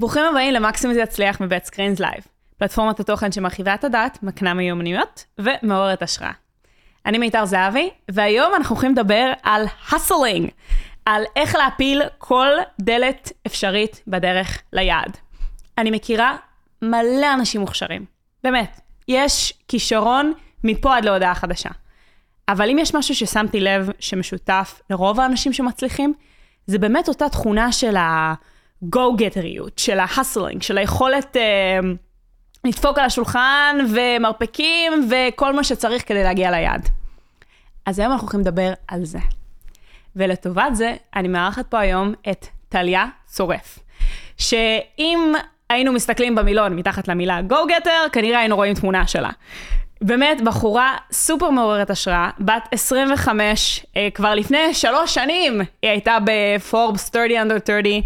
ברוכים הבאים למקסימום זה יצליח מבית Screens Live, פלטפורמת התוכן שמרחיבה את הדעת, מקנה מיומנויות ומעוררת השראה. אני מיתר זהבי, והיום אנחנו הולכים לדבר על hustling, על איך להפיל כל דלת אפשרית בדרך ליעד. אני מכירה מלא אנשים מוכשרים, באמת, יש כישרון מפה עד להודעה חדשה. אבל אם יש משהו ששמתי לב שמשותף לרוב האנשים שמצליחים, זה באמת אותה תכונה של ה-go-getterיות, של ה-hustling, של היכולת אה, לדפוק על השולחן ומרפקים וכל מה שצריך כדי להגיע ליעד. אז היום אנחנו הולכים לדבר על זה. ולטובת זה, אני מארחת פה היום את טליה צורף, שאם היינו מסתכלים במילון מתחת למילה go-getter, כנראה היינו רואים תמונה שלה. באמת, בחורה סופר מעוררת השראה, בת 25, אה, כבר לפני שלוש שנים היא הייתה בפורבס 30 under 30,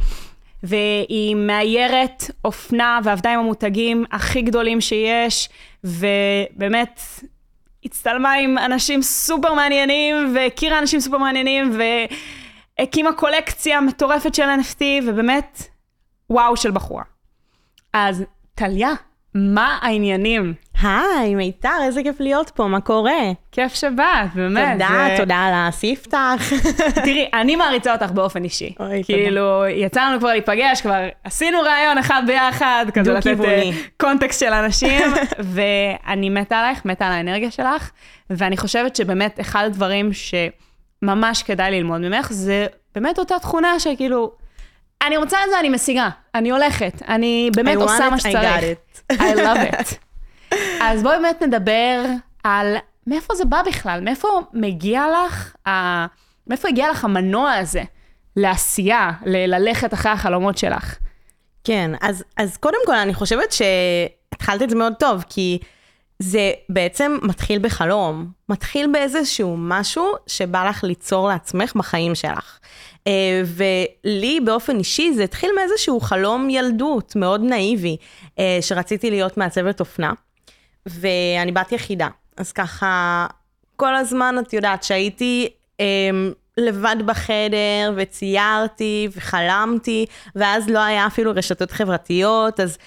והיא מאיירת אופנה ועבדה עם המותגים הכי גדולים שיש, ובאמת הצטלמה עם אנשים סופר מעניינים, והכירה אנשים סופר מעניינים, והקימה קולקציה מטורפת של NFT, ובאמת, וואו של בחורה. אז טליה, מה העניינים? היי, מיתר, איזה כיף להיות פה, מה קורה? כיף שבאת, באמת. תודה, זה... תודה על הספתח. תראי, אני מעריצה אותך באופן אישי. אוי, כאילו, תודה. יצא לנו כבר להיפגש, כבר עשינו ראיון אחד ביחד, כזה לתת קונטקסט של אנשים, ואני מתה עלייך, מתה על האנרגיה שלך, ואני חושבת שבאמת אחד הדברים שממש כדאי ללמוד ממך, זה באמת אותה תכונה שכאילו, אני רוצה את זה, אני משיגה, אני הולכת, אני באמת עושה מה שצריך. I love it. אז בואי באמת נדבר על מאיפה זה בא בכלל, מאיפה מגיע לך, ה... מאיפה הגיע לך המנוע הזה לעשייה, ל- ללכת אחרי החלומות שלך? כן, אז, אז קודם כל אני חושבת שהתחלת את זה מאוד טוב, כי זה בעצם מתחיל בחלום, מתחיל באיזשהו משהו שבא לך ליצור לעצמך בחיים שלך. אה, ולי באופן אישי זה התחיל מאיזשהו חלום ילדות מאוד נאיבי, אה, שרציתי להיות מעצבת אופנה. ואני בת יחידה. אז ככה, כל הזמן, את יודעת, שהייתי אה, לבד בחדר, וציירתי, וחלמתי, ואז לא היה אפילו רשתות חברתיות, אז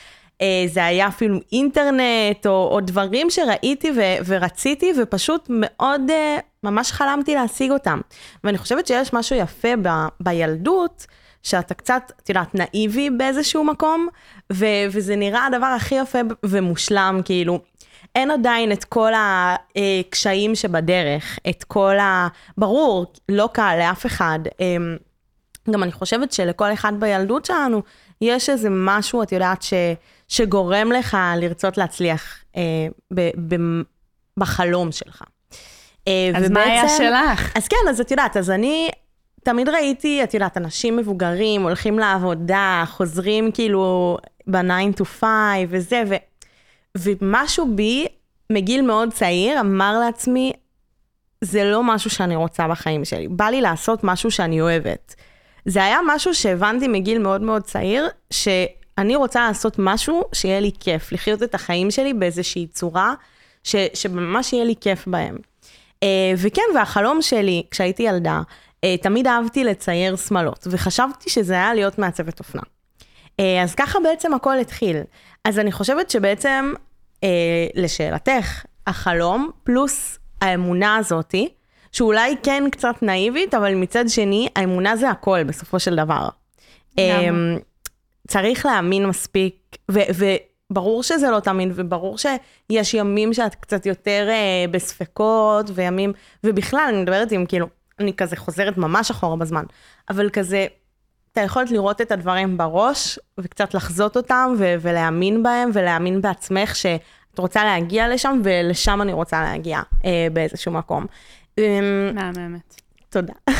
זה היה אפילו אינטרנט, או, או דברים שראיתי ו, ורציתי, ופשוט מאוד, ממש חלמתי להשיג אותם. ואני חושבת שיש משהו יפה ב, בילדות, שאתה קצת, את יודעת, נאיבי באיזשהו מקום, ו- וזה נראה הדבר הכי יפה ומושלם, כאילו, אין עדיין את כל הקשיים שבדרך, את כל ה... ברור, לא קל לאף אחד. אמ, גם אני חושבת שלכל אחד בילדות שלנו, יש איזה משהו, את יודעת, ש, שגורם לך לרצות להצליח אה, ב, ב, בחלום שלך. אה, אז ובעצם, מה היה שלך? אז כן, אז את יודעת, אז אני תמיד ראיתי, את יודעת, אנשים מבוגרים הולכים לעבודה, חוזרים כאילו ב-9 to 5 וזה, ו... ומשהו בי, מגיל מאוד צעיר, אמר לעצמי, זה לא משהו שאני רוצה בחיים שלי. בא לי לעשות משהו שאני אוהבת. זה היה משהו שהבנתי מגיל מאוד מאוד צעיר, שאני רוצה לעשות משהו שיהיה לי כיף, לחיות את החיים שלי באיזושהי צורה, ש, שממש יהיה לי כיף בהם. Uh, וכן, והחלום שלי, כשהייתי ילדה, uh, תמיד אהבתי לצייר שמלות, וחשבתי שזה היה להיות מעצבת אופנה. Uh, אז ככה בעצם הכל התחיל. אז אני חושבת שבעצם אה, לשאלתך, החלום פלוס האמונה הזאתי, שאולי כן קצת נאיבית, אבל מצד שני, האמונה זה הכל בסופו של דבר. אה, צריך להאמין מספיק, ו- וברור שזה לא תמיד, וברור שיש ימים שאת קצת יותר אה, בספקות, וימים, ובכלל, אני מדברת עם כאילו, אני כזה חוזרת ממש אחורה בזמן, אבל כזה, אתה יכולת לראות את הדברים בראש, וקצת לחזות אותם, ו- ולהאמין בהם, ולהאמין בעצמך שאת רוצה להגיע לשם, ולשם אני רוצה להגיע אה, באיזשהו מקום. אמ, מהממת. תודה.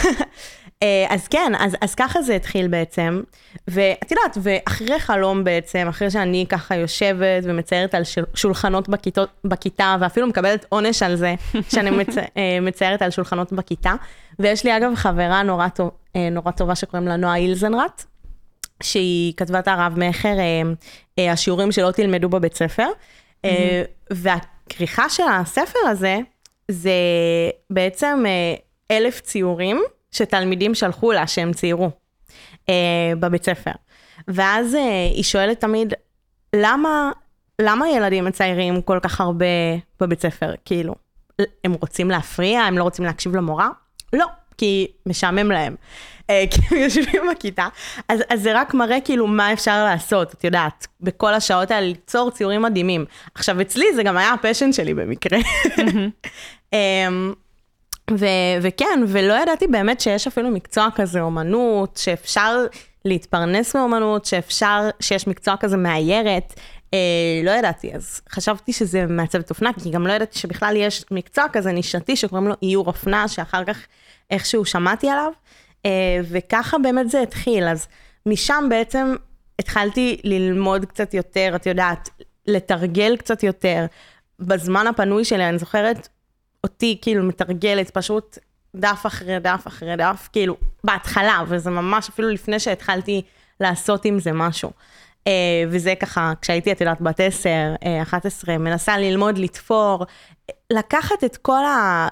אה, אז כן, אז, אז ככה זה התחיל בעצם, ואת יודעת, ואחרי חלום בעצם, אחרי שאני ככה יושבת ומציירת על שולחנות בכיתות, בכיתה, ואפילו מקבלת עונש על זה, שאני מצ, אה, מציירת על שולחנות בכיתה, ויש לי אגב חברה נורא, טוב, אה, נורא טובה שקוראים לה נועה אילזנרט, שהיא כתבה את הרב-מכר, השיעורים שלא תלמדו בבית ספר, mm-hmm. והכריכה של הספר הזה, זה בעצם אלף ציורים שתלמידים שלחו לה שהם ציירו אה, בבית ספר. ואז אה, היא שואלת תמיד, למה, למה ילדים מציירים כל כך הרבה בבית ספר? כאילו, הם רוצים להפריע? הם לא רוצים להקשיב למורה? לא, כי משעמם להם. אה, כי הם יושבים בכיתה. אז, אז זה רק מראה כאילו מה אפשר לעשות, את יודעת, בכל השעות האלה ליצור ציורים מדהימים. עכשיו, אצלי זה גם היה הפשן שלי במקרה. ו- וכן, ולא ידעתי באמת שיש אפילו מקצוע כזה אומנות, שאפשר להתפרנס מאומנות, שאפשר, שיש מקצוע כזה מאיירת. אה, לא ידעתי, אז חשבתי שזה מעצבת אופנה, כי גם לא ידעתי שבכלל יש מקצוע כזה נישתי שקוראים לו איור אופנה, שאחר כך איכשהו שמעתי עליו, אה, וככה באמת זה התחיל. אז משם בעצם התחלתי ללמוד קצת יותר, את יודעת, לתרגל קצת יותר. בזמן הפנוי שלי, אני זוכרת אותי כאילו מתרגלת פשוט דף אחרי דף אחרי דף, כאילו בהתחלה, וזה ממש אפילו לפני שהתחלתי לעשות עם זה משהו. Uh, וזה ככה, כשהייתי, את יודעת, בת 10, uh, 11, מנסה ללמוד לתפור, לקחת את כל ה...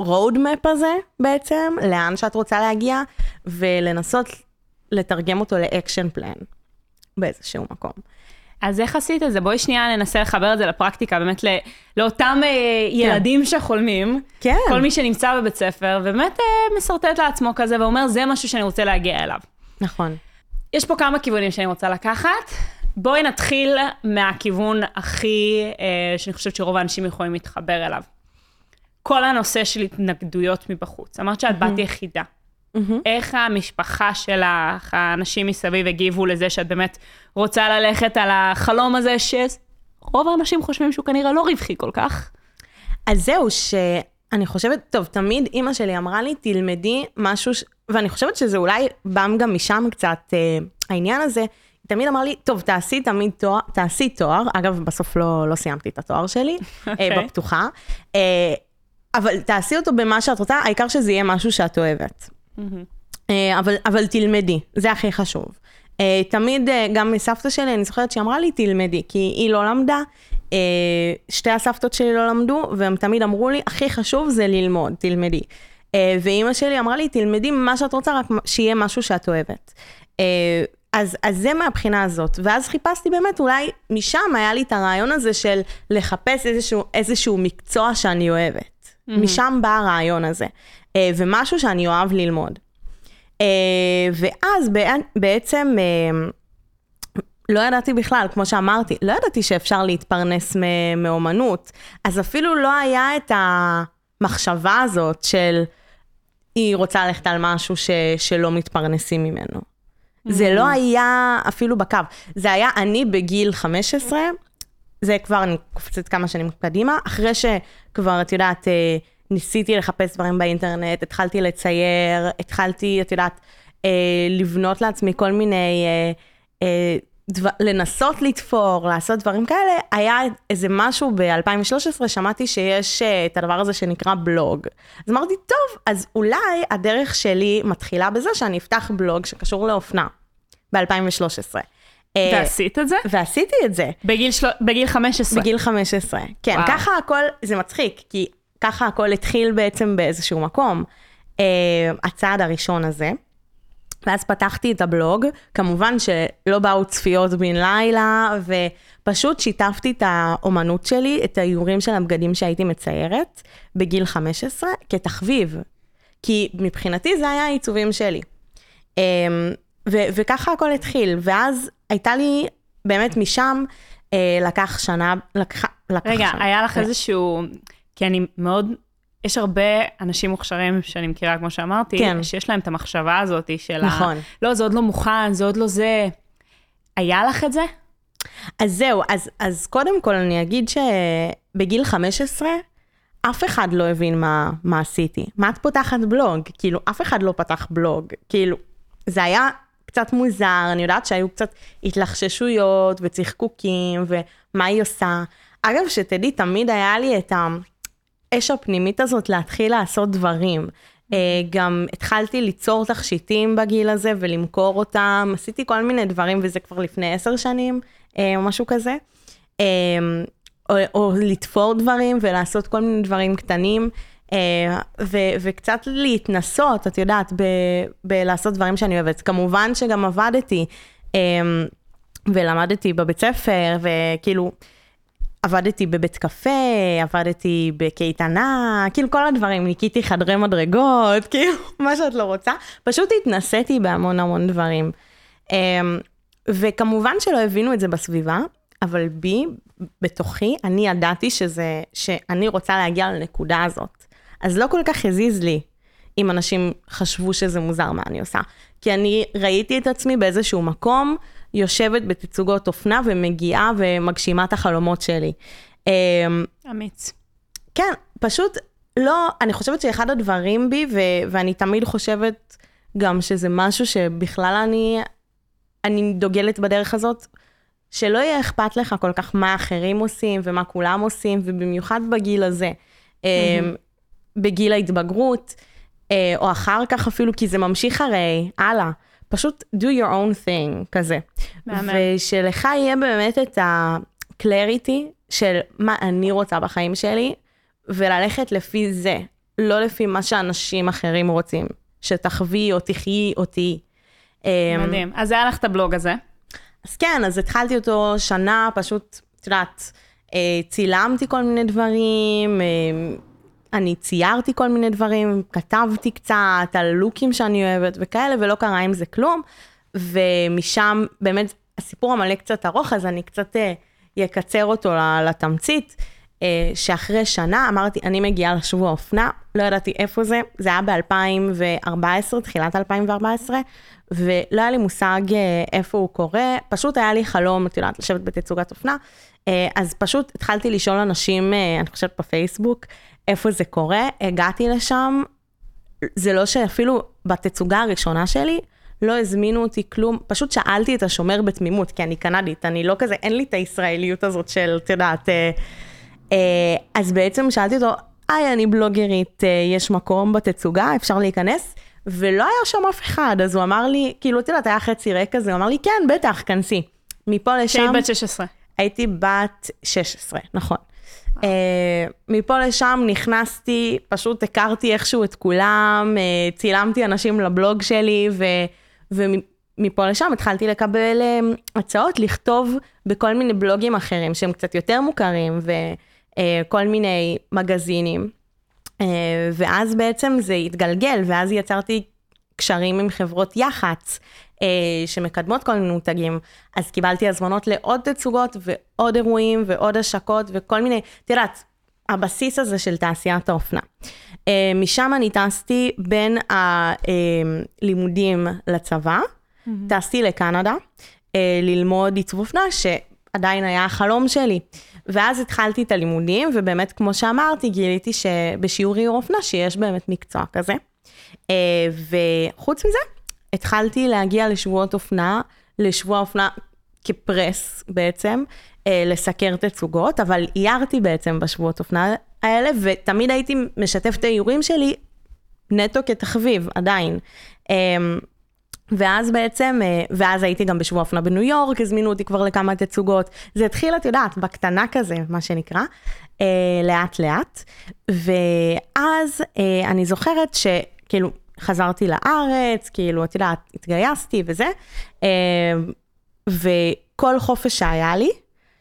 road map הזה בעצם, לאן שאת רוצה להגיע, ולנסות לתרגם אותו לאקשן פלן באיזשהו מקום. אז איך עשית את זה? בואי שנייה ננסה לחבר את זה לפרקטיקה, באמת לא, לאותם אה, ילדים כן. שחולמים. כן. כל מי שנמצא בבית ספר, ובאמת אה, משרטט לעצמו כזה ואומר, זה משהו שאני רוצה להגיע אליו. נכון. יש פה כמה כיוונים שאני רוצה לקחת. בואי נתחיל מהכיוון הכי, אה, שאני חושבת שרוב האנשים יכולים להתחבר אליו. כל הנושא של התנגדויות מבחוץ. אמרת שאת בת יחידה. Mm-hmm. איך המשפחה שלך, האנשים מסביב הגיבו לזה שאת באמת רוצה ללכת על החלום הזה, שרוב האנשים חושבים שהוא כנראה לא רווחי כל כך? אז זהו, שאני חושבת, טוב, תמיד אימא שלי אמרה לי, תלמדי משהו, ש... ואני חושבת שזה אולי בא גם משם קצת, אה, העניין הזה, היא תמיד אמרה לי, טוב, תעשי תמיד תואר, תעשי תואר, אגב, בסוף לא, לא סיימתי את התואר שלי, okay. אה, אוקיי. בפתוחה, אה, אבל תעשי אותו במה שאת רוצה, העיקר שזה יהיה משהו שאת אוהבת. Mm-hmm. אבל, אבל תלמדי, זה הכי חשוב. אה, תמיד, גם מסבתא שלי, אני זוכרת שהיא אמרה לי, תלמדי, כי היא לא למדה, שתי הסבתות שלי לא למדו, והם תמיד אמרו לי, הכי חשוב זה ללמוד, תלמדי. ואימא שלי אמרה לי, תלמדי מה שאת רוצה, רק שיהיה משהו שאת אוהבת. אז, אז זה מהבחינה הזאת. ואז חיפשתי באמת, אולי משם היה לי את הרעיון הזה של לחפש איזשהו, איזשהו מקצוע שאני אוהבת. Mm-hmm. משם בא הרעיון הזה, אה, ומשהו שאני אוהב ללמוד. אה, ואז בעצם אה, לא ידעתי בכלל, כמו שאמרתי, לא ידעתי שאפשר להתפרנס מאומנות, אז אפילו לא היה את המחשבה הזאת של היא רוצה ללכת על משהו ש, שלא מתפרנסים ממנו. זה לא היה אפילו בקו, זה היה אני בגיל 15, זה כבר, אני קופצת כמה שנים קדימה, אחרי שכבר, את יודעת, אה, ניסיתי לחפש דברים באינטרנט, התחלתי לצייר, התחלתי, את יודעת, אה, לבנות לעצמי כל מיני, אה, דבר, לנסות לתפור, לעשות דברים כאלה, היה איזה משהו ב-2013, שמעתי שיש את הדבר הזה שנקרא בלוג. אז אמרתי, טוב, אז אולי הדרך שלי מתחילה בזה שאני אפתח בלוג שקשור לאופנה, ב-2013. אה, ועשית את זה? ועשיתי את זה. בגיל, של... בגיל 15? בגיל 15, כן. וואו. ככה הכל, זה מצחיק, כי ככה הכל התחיל בעצם באיזשהו מקום. Uh, הצעד הראשון הזה. ואז פתחתי את הבלוג, כמובן שלא באו צפיות בן לילה, ופשוט שיתפתי את האומנות שלי, את האיורים של הבגדים שהייתי מציירת, בגיל 15, כתחביב. כי מבחינתי זה היה העיצובים שלי. Um, ו- וככה הכל התחיל, ואז הייתה לי, באמת משם, אה, לקח שנה, לקח, לקח רגע, שנה. היה לך כן. איזשהו, כי אני מאוד, יש הרבה אנשים מוכשרים שאני מכירה, כמו שאמרתי, כן. שיש להם את המחשבה הזאת של נכון. ה... לא, זה עוד לא מוכן, זה עוד לא זה. היה לך את זה? אז זהו, אז, אז קודם כל אני אגיד שבגיל 15, אף אחד לא הבין מה, מה עשיתי. מה את פותחת בלוג? כאילו, אף אחד לא פתח בלוג. כאילו, זה היה קצת מוזר, אני יודעת שהיו קצת התלחששויות וצחקוקים ומה היא עושה. אגב, שתדעי, תמיד היה לי את האש הפנימית הזאת להתחיל לעשות דברים. אה, גם התחלתי ליצור תכשיטים בגיל הזה ולמכור אותם, עשיתי כל מיני דברים וזה כבר לפני עשר שנים אה, או משהו כזה. אה, או, או לתפור דברים ולעשות כל מיני דברים קטנים. ו- וקצת להתנסות, את יודעת, ב- בלעשות דברים שאני אוהבת. כמובן שגם עבדתי, ולמדתי בבית ספר, וכאילו, עבדתי בבית קפה, עבדתי בקייטנה, כאילו כל הדברים, ניקיתי חדרי מדרגות, כאילו, מה שאת לא רוצה. פשוט התנסיתי בהמון המון דברים. אמ, וכמובן שלא הבינו את זה בסביבה, אבל בי, בתוכי, אני ידעתי שזה, שאני רוצה להגיע לנקודה הזאת. אז לא כל כך הזיז לי אם אנשים חשבו שזה מוזר מה אני עושה. כי אני ראיתי את עצמי באיזשהו מקום, יושבת בתצוגות אופנה ומגיעה ומגשימה את החלומות שלי. אמ, אמיץ. כן, פשוט לא, אני חושבת שאחד הדברים בי, ו- ואני תמיד חושבת גם שזה משהו שבכלל אני, אני דוגלת בדרך הזאת, שלא יהיה אכפת לך כל כך מה אחרים עושים ומה כולם עושים, ובמיוחד בגיל הזה. Mm-hmm. בגיל ההתבגרות, אה, או אחר כך אפילו, כי זה ממשיך הרי הלאה. פשוט do your own thing כזה. מהמם. ושלך יהיה באמת את ה-clarity של מה אני רוצה בחיים שלי, וללכת לפי זה, לא לפי מה שאנשים אחרים רוצים, שתחווי או תחיי או תהיי. אה, מדהים. אז היה לך את הבלוג הזה. אז כן, אז התחלתי אותו שנה, פשוט, את יודעת, אה, צילמתי כל מיני דברים, אה, אני ציירתי כל מיני דברים, כתבתי קצת על לוקים שאני אוהבת וכאלה, ולא קרה עם זה כלום. ומשם, באמת, הסיפור המלא קצת ארוך, אז אני קצת אה, אקצר אותו לתמצית. אה, שאחרי שנה אמרתי, אני מגיעה לשבוע אופנה, לא ידעתי איפה זה, זה היה ב-2014, תחילת 2014, ולא היה לי מושג אה, איפה הוא קורה, פשוט היה לי חלום, את יודעת, לשבת בתצוגת אופנה, אז פשוט התחלתי לשאול אנשים, אני חושבת בפייסבוק, איפה זה קורה, הגעתי לשם, זה לא שאפילו בתצוגה הראשונה שלי, לא הזמינו אותי כלום, פשוט שאלתי את השומר בתמימות, כי אני קנדית, אני לא כזה, אין לי את הישראליות הזאת של, את יודעת, אה, אה, אז בעצם שאלתי אותו, היי, אני בלוגרית, אה, יש מקום בתצוגה, אפשר להיכנס? ולא היה שם אף אחד, אז הוא אמר לי, כאילו, את יודעת, היה חצי ריק כזה, הוא אמר לי, כן, בטח, כנסי. מפה לשם... שהיא בת 16. הייתי בת 16, נכון. Uh, מפה לשם נכנסתי, פשוט הכרתי איכשהו את כולם, uh, צילמתי אנשים לבלוג שלי, ו, ומפה לשם התחלתי לקבל uh, הצעות לכתוב בכל מיני בלוגים אחרים שהם קצת יותר מוכרים, וכל מיני מגזינים. ואז בעצם זה התגלגל, ואז יצרתי קשרים עם חברות יח"צ, אה, שמקדמות כל מיני מותגים. אז קיבלתי הזמנות לעוד תצוגות ועוד אירועים ועוד השקות וכל מיני, יודעת, הבסיס הזה של תעשיית האופנה. אה, משם אני טסתי בין הלימודים לצבא, mm-hmm. טסתי לקנדה אה, ללמוד עיצוב אופנה, שעדיין היה החלום שלי. ואז התחלתי את הלימודים, ובאמת, כמו שאמרתי, גיליתי שבשיעור עיור אופנה שיש באמת מקצוע כזה. אה, וחוץ מזה, התחלתי להגיע לשבועות אופנה, לשבוע אופנה כפרס בעצם, אה, לסקר תצוגות, אבל איירתי בעצם בשבועות אופנה האלה, ותמיד הייתי משתף את האיורים שלי נטו כתחביב, עדיין. אה, ואז בעצם, אה, ואז הייתי גם בשבוע אופנה בניו יורק, הזמינו אותי כבר לכמה תצוגות. זה התחיל, את יודעת, בקטנה כזה, מה שנקרא, אה, לאט לאט. ואז אני זוכרת שכאילו חזרתי לארץ, כאילו, את יודעת, התגייסתי וזה, אה, וכל חופש שהיה לי,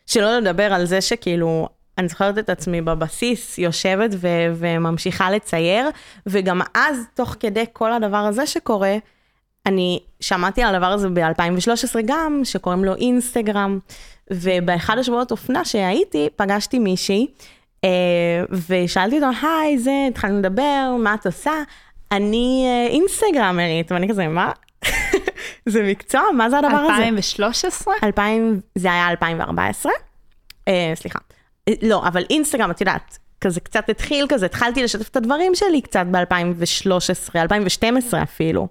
שלא לדבר על זה שכאילו, אני זוכרת את עצמי בבסיס, יושבת ו- וממשיכה לצייר, וגם אז, תוך כדי כל הדבר הזה שקורה, אני שמעתי על הדבר הזה ב-2013 גם, שקוראים לו אינסטגרם, ובאחד השבועות אופנה שהייתי, פגשתי מישהי, אה, ושאלתי אותו, היי, זה, התחלנו לדבר, מה את עושה? אני אה, אינסטגרמרית, ואני כזה, מה? זה מקצוע? מה זה הדבר הזה? 2013? 2000, זה היה 2014. אה, סליחה. אה, לא, אבל אינסטגרם, את יודעת, כזה קצת התחיל כזה, התחלתי לשתף את הדברים שלי קצת ב-2013, 2012 אפילו,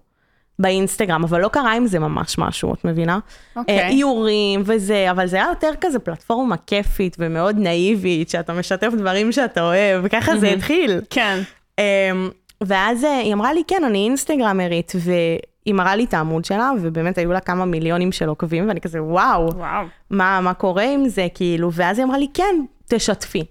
באינסטגרם, אבל לא קרה עם זה ממש משהו, את מבינה? אוקיי. אה, איורים וזה, אבל זה היה יותר כזה פלטפורמה כיפית ומאוד נאיבית, שאתה משתף דברים שאתה אוהב, וככה זה התחיל. כן. אמ, ואז אה, היא אמרה לי, כן, אני אינסטגרמרית, והיא מראה לי את העמוד שלה, ובאמת היו לה כמה מיליונים של עוקבים, ואני כזה, וואו, וואו. מה, מה קורה עם זה, כאילו, ואז היא אמרה לי, כן, תשתפי.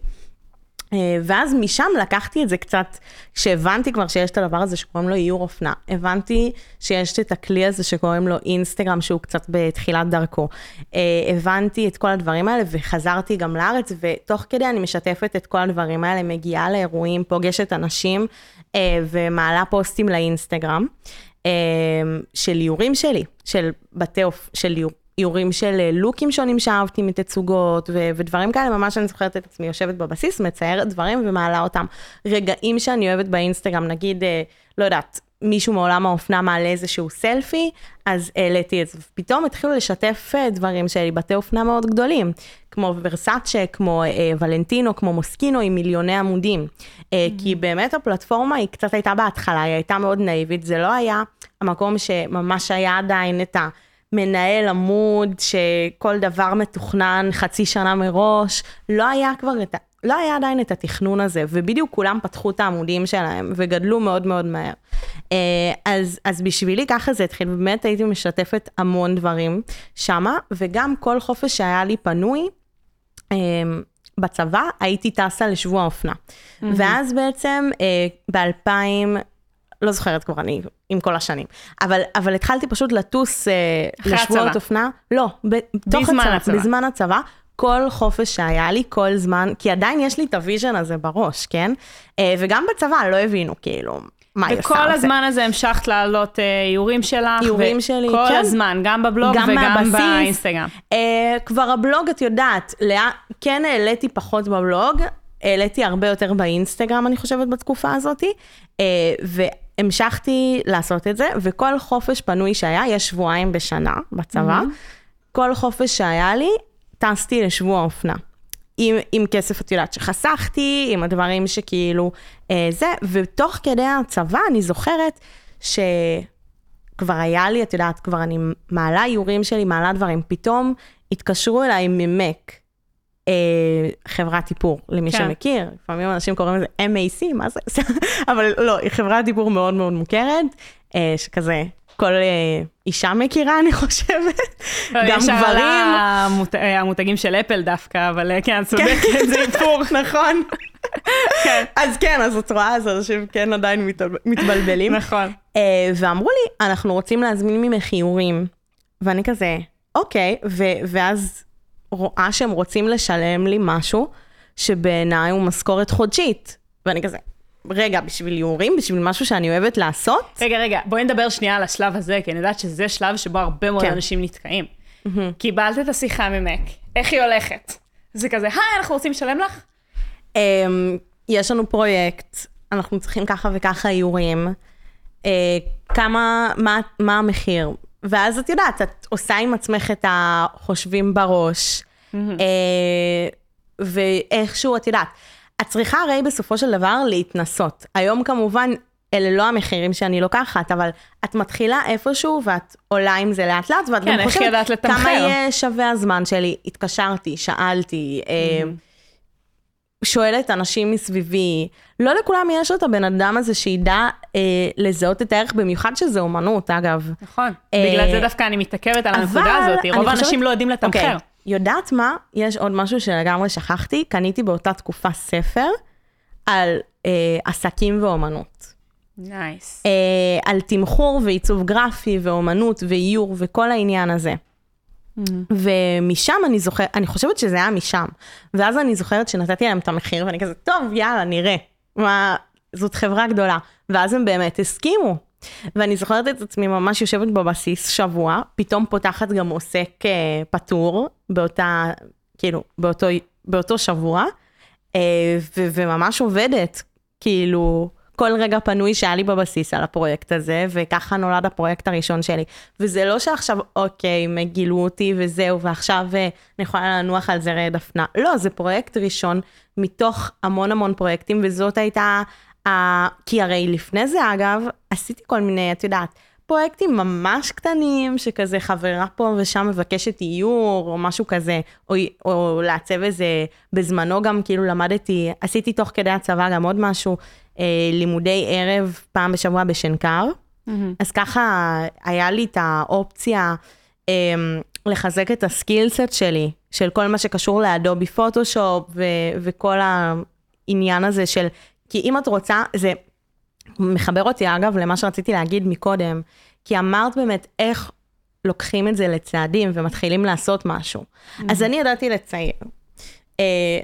אה, ואז משם לקחתי את זה קצת, כשהבנתי כבר שיש את הדבר הזה שקוראים לו איור אופנה, הבנתי שיש את הכלי הזה שקוראים לו אינסטגרם, שהוא קצת בתחילת דרכו. אה, הבנתי את כל הדברים האלה וחזרתי גם לארץ, ותוך כדי אני משתפת את כל הדברים האלה, מגיעה לאירועים, פוגשת אנשים ומעלה פוסטים לאינסטגרם. של איורים שלי, של בתי אוף, של איור, איורים של אה, לוקים שונים שאהבתי מתצוגות ו- ודברים כאלה, ממש אני זוכרת את עצמי יושבת בבסיס, מציירת דברים ומעלה אותם. רגעים שאני אוהבת באינסטגרם, נגיד, אה, לא יודעת, מישהו מעולם האופנה מעלה איזשהו סלפי, אז העליתי את זה. פתאום התחילו לשתף אה, דברים שלי, בתי אופנה מאוד גדולים, כמו ורסאצ'ה, כמו אה, ולנטינו, כמו מוסקינו, עם מיליוני עמודים. אה, mm-hmm. כי באמת הפלטפורמה היא קצת הייתה בהתחלה, היא הייתה מאוד נאיבית, זה לא היה המקום שממש היה עדיין את ה... מנהל עמוד שכל דבר מתוכנן חצי שנה מראש, לא היה כבר את. לא היה עדיין את התכנון הזה, ובדיוק כולם פתחו את העמודים שלהם וגדלו מאוד מאוד מהר. אה, אז, אז בשבילי ככה זה התחיל, באמת הייתי משתפת המון דברים שמה, וגם כל חופש שהיה לי פנוי, אה, בצבא הייתי טסה לשבוע האופנה. Mm-hmm. ואז בעצם אה, ב-2000, לא זוכרת כבר אני עם כל השנים. אבל, אבל התחלתי פשוט לטוס לשבועות אופנה. לא, בתוך בזמן הצבא, הצבא. בזמן הצבא. כל חופש שהיה לי, כל זמן, כי עדיין יש לי את ה vision הזה בראש, כן? אה, וגם בצבא לא הבינו, כאילו, מה היא עושה. וכל הזמן הזה המשכת להעלות אה, איורים שלך. איורים שלי, כל כן. הזמן, גם בבלוג גם וגם מהבסיס. באינסטגרם. אה, כבר הבלוג, את יודעת, לאן- כן העליתי פחות בבלוג, העליתי הרבה יותר באינסטגרם, אני חושבת, בתקופה הזאת, אה, והמשכתי לעשות את זה, וכל חופש פנוי שהיה, יש שבועיים בשנה בצבא, כל חופש שהיה לי, טסתי לשבוע אופנה. עם, עם כסף, את יודעת, שחסכתי, עם הדברים שכאילו, אה, זה, ותוך כדי הצבא אני זוכרת שכבר היה לי, את יודעת, כבר אני מעלה איורים שלי, מעלה דברים, פתאום התקשרו אליי ממק, אה, חברת איפור, למי כן. שמכיר, לפעמים אנשים קוראים לזה MAC, מה זה? אבל לא, היא חברת איפור מאוד מאוד מוכרת, אה, שכזה, כל אה, אישה מכירה, אני חושבת, גם יש על גברים. אה, המותגים של אפל דווקא, אבל אה, כן, את צודקת, זה איפור. נכון. כן. אז כן, אז את רואה, אז אנשים כן עדיין מתבל- מתבלבלים. נכון. ואמרו לי, אנחנו רוצים להזמין ממך איורים. ואני כזה, אוקיי, ואז רואה שהם רוצים לשלם לי משהו שבעיניי הוא משכורת חודשית. ואני כזה, רגע, בשביל איורים? בשביל משהו שאני אוהבת לעשות? רגע, רגע, בואי נדבר שנייה על השלב הזה, כי אני יודעת שזה שלב שבו הרבה מאוד כן. אנשים נתקעים. קיבלת את השיחה ממק, איך היא הולכת? זה כזה, היי, אנחנו רוצים לשלם לך? אמ, יש לנו פרויקט, אנחנו צריכים ככה וככה איורים, אה, כמה, מה, מה המחיר? ואז את יודעת, את עושה עם עצמך את החושבים בראש, אה, ואיכשהו, את יודעת, את צריכה הרי בסופו של דבר להתנסות. היום כמובן, אלה לא המחירים שאני לוקחת, אבל את מתחילה איפשהו ואת עולה עם זה לאט לאט, ואת כן, גם חושבת? כמה יהיה שווה הזמן שלי. התקשרתי, שאלתי, אה, שואלת אנשים מסביבי, לא לכולם יש את הבן אדם הזה שידע אה, לזהות את הערך, במיוחד שזה אומנות, אגב. נכון. אה, בגלל זה דווקא אני מתעכבת על הנקודה הזאת, רוב חושבת- האנשים לא יודעים לתמחר. אוקיי, יודעת מה? יש עוד משהו שלגמרי שכחתי, קניתי באותה תקופה ספר על אה, עסקים ואומנות. נייס. אה, על תמחור ועיצוב גרפי ואומנות ואיור וכל העניין הזה. ומשם אני זוכרת, אני חושבת שזה היה משם. ואז אני זוכרת שנתתי להם את המחיר, ואני כזה, טוב, יאללה, נראה. מה, זאת חברה גדולה. ואז הם באמת הסכימו. ואני זוכרת את עצמי ממש יושבת בבסיס שבוע, פתאום פותחת גם עוסק אה, פטור באותה, כאילו, באותו, באותו שבוע, אה, ו- וממש עובדת, כאילו, כל רגע פנוי שהיה לי בבסיס על הפרויקט הזה, וככה נולד הפרויקט הראשון שלי. וזה לא שעכשיו, אוקיי, גילו אותי וזהו, ועכשיו אה, אני יכולה לנוח על זרי דפנה. לא, זה פרויקט ראשון מתוך המון המון פרויקטים, וזאת הייתה, ה... כי הרי לפני זה, אגב, עשיתי כל מיני, את יודעת, פרויקטים ממש קטנים, שכזה חברה פה ושם מבקשת איור, או משהו כזה, או, או לעצב איזה, בזמנו גם כאילו למדתי, עשיתי תוך כדי הצבא גם עוד משהו, אה, לימודי ערב פעם בשבוע בשנקר, אז ככה היה לי את האופציה אה, לחזק את הסקילסט שלי, של כל מה שקשור לאדובי פוטושופ ו- וכל העניין הזה של, כי אם את רוצה, זה מחבר אותי אגב למה שרציתי להגיד מקודם, כי אמרת באמת איך לוקחים את זה לצעדים ומתחילים לעשות משהו. Mm-hmm. אז אני ידעתי לצייר. אה,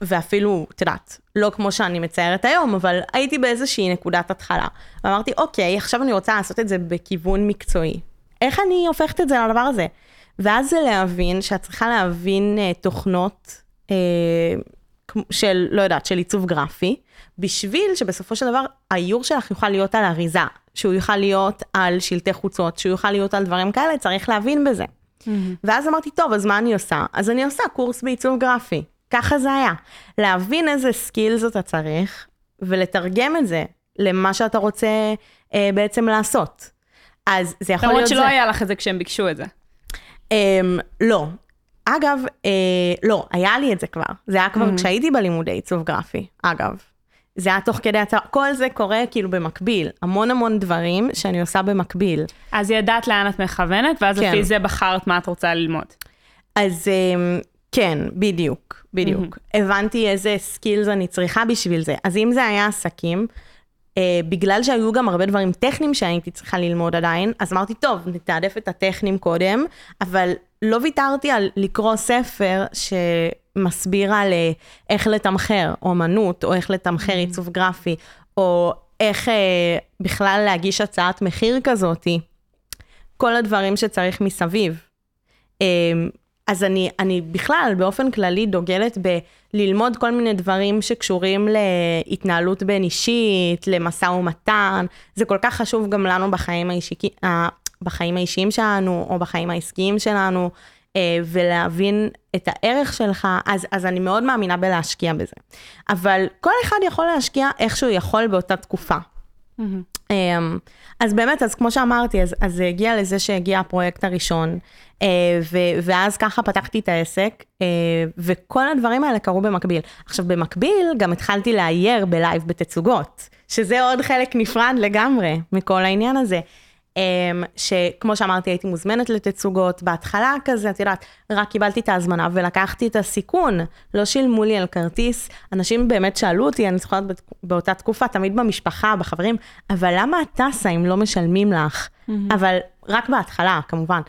ואפילו, את יודעת, לא כמו שאני מציירת היום, אבל הייתי באיזושהי נקודת התחלה. ואמרתי, אוקיי, עכשיו אני רוצה לעשות את זה בכיוון מקצועי. איך אני הופכת את זה לדבר הזה? ואז זה להבין שאת צריכה להבין אה, תוכנות אה, של, לא יודעת, של עיצוב גרפי, בשביל שבסופו של דבר האיור שלך יוכל להיות על אריזה, שהוא יוכל להיות על שלטי חוצות, שהוא יוכל להיות על דברים כאלה, צריך להבין בזה. Mm-hmm. ואז אמרתי, טוב, אז מה אני עושה? אז אני עושה קורס בעיצוב גרפי. ככה זה היה. להבין איזה skills אתה צריך, ולתרגם את זה למה שאתה רוצה אה, בעצם לעשות. אז זה יכול להיות זה. למרות שלא היה לך את זה כשהם ביקשו את זה. אה, לא. אגב, אה, לא, היה לי את זה כבר. זה היה כבר mm-hmm. כשהייתי בלימודי עיצוב גרפי, אגב. זה היה תוך כדי הצעה, כל זה קורה כאילו במקביל, המון המון דברים שאני עושה במקביל. אז ידעת לאן את מכוונת, ואז כן. לפי זה בחרת מה את רוצה ללמוד. אז אה, כן, בדיוק, בדיוק. Mm-hmm. הבנתי איזה skills אני צריכה בשביל זה. אז אם זה היה עסקים, בגלל שהיו גם הרבה דברים טכניים שהייתי צריכה ללמוד עדיין, אז אמרתי, טוב, נתעדף את הטכניים קודם, אבל לא ויתרתי על לקרוא ספר שמסביר על אה, איך לתמחר אומנות, או איך לתמחר mm-hmm. עיצוב גרפי, או איך אה, בכלל להגיש הצעת מחיר כזאתי. כל הדברים שצריך מסביב. אה, אז אני, אני בכלל, באופן כללי, דוגלת בללמוד כל מיני דברים שקשורים להתנהלות בין אישית, למשא ומתן. זה כל כך חשוב גם לנו בחיים, האישי, בחיים האישיים שלנו, או בחיים העסקיים שלנו, אה, ולהבין את הערך שלך, אז, אז אני מאוד מאמינה בלהשקיע בזה. אבל כל אחד יכול להשקיע איך שהוא יכול באותה תקופה. Mm-hmm. אז באמת, אז כמו שאמרתי, אז, אז זה הגיע לזה שהגיע הפרויקט הראשון, אה, ו, ואז ככה פתחתי את העסק, אה, וכל הדברים האלה קרו במקביל. עכשיו, במקביל גם התחלתי לאייר בלייב בתצוגות, שזה עוד חלק נפרד לגמרי מכל העניין הזה. אמ, שכמו שאמרתי, הייתי מוזמנת לתצוגות, בהתחלה כזה, את יודעת, רק קיבלתי את ההזמנה ולקחתי את הסיכון, לא שילמו לי על כרטיס. אנשים באמת שאלו אותי, אני זוכרת באותה תקופה, תמיד במשפחה, בחברים, אבל למה את טסה אם לא משלמים לך? Mm-hmm. אבל רק בהתחלה, כמובן.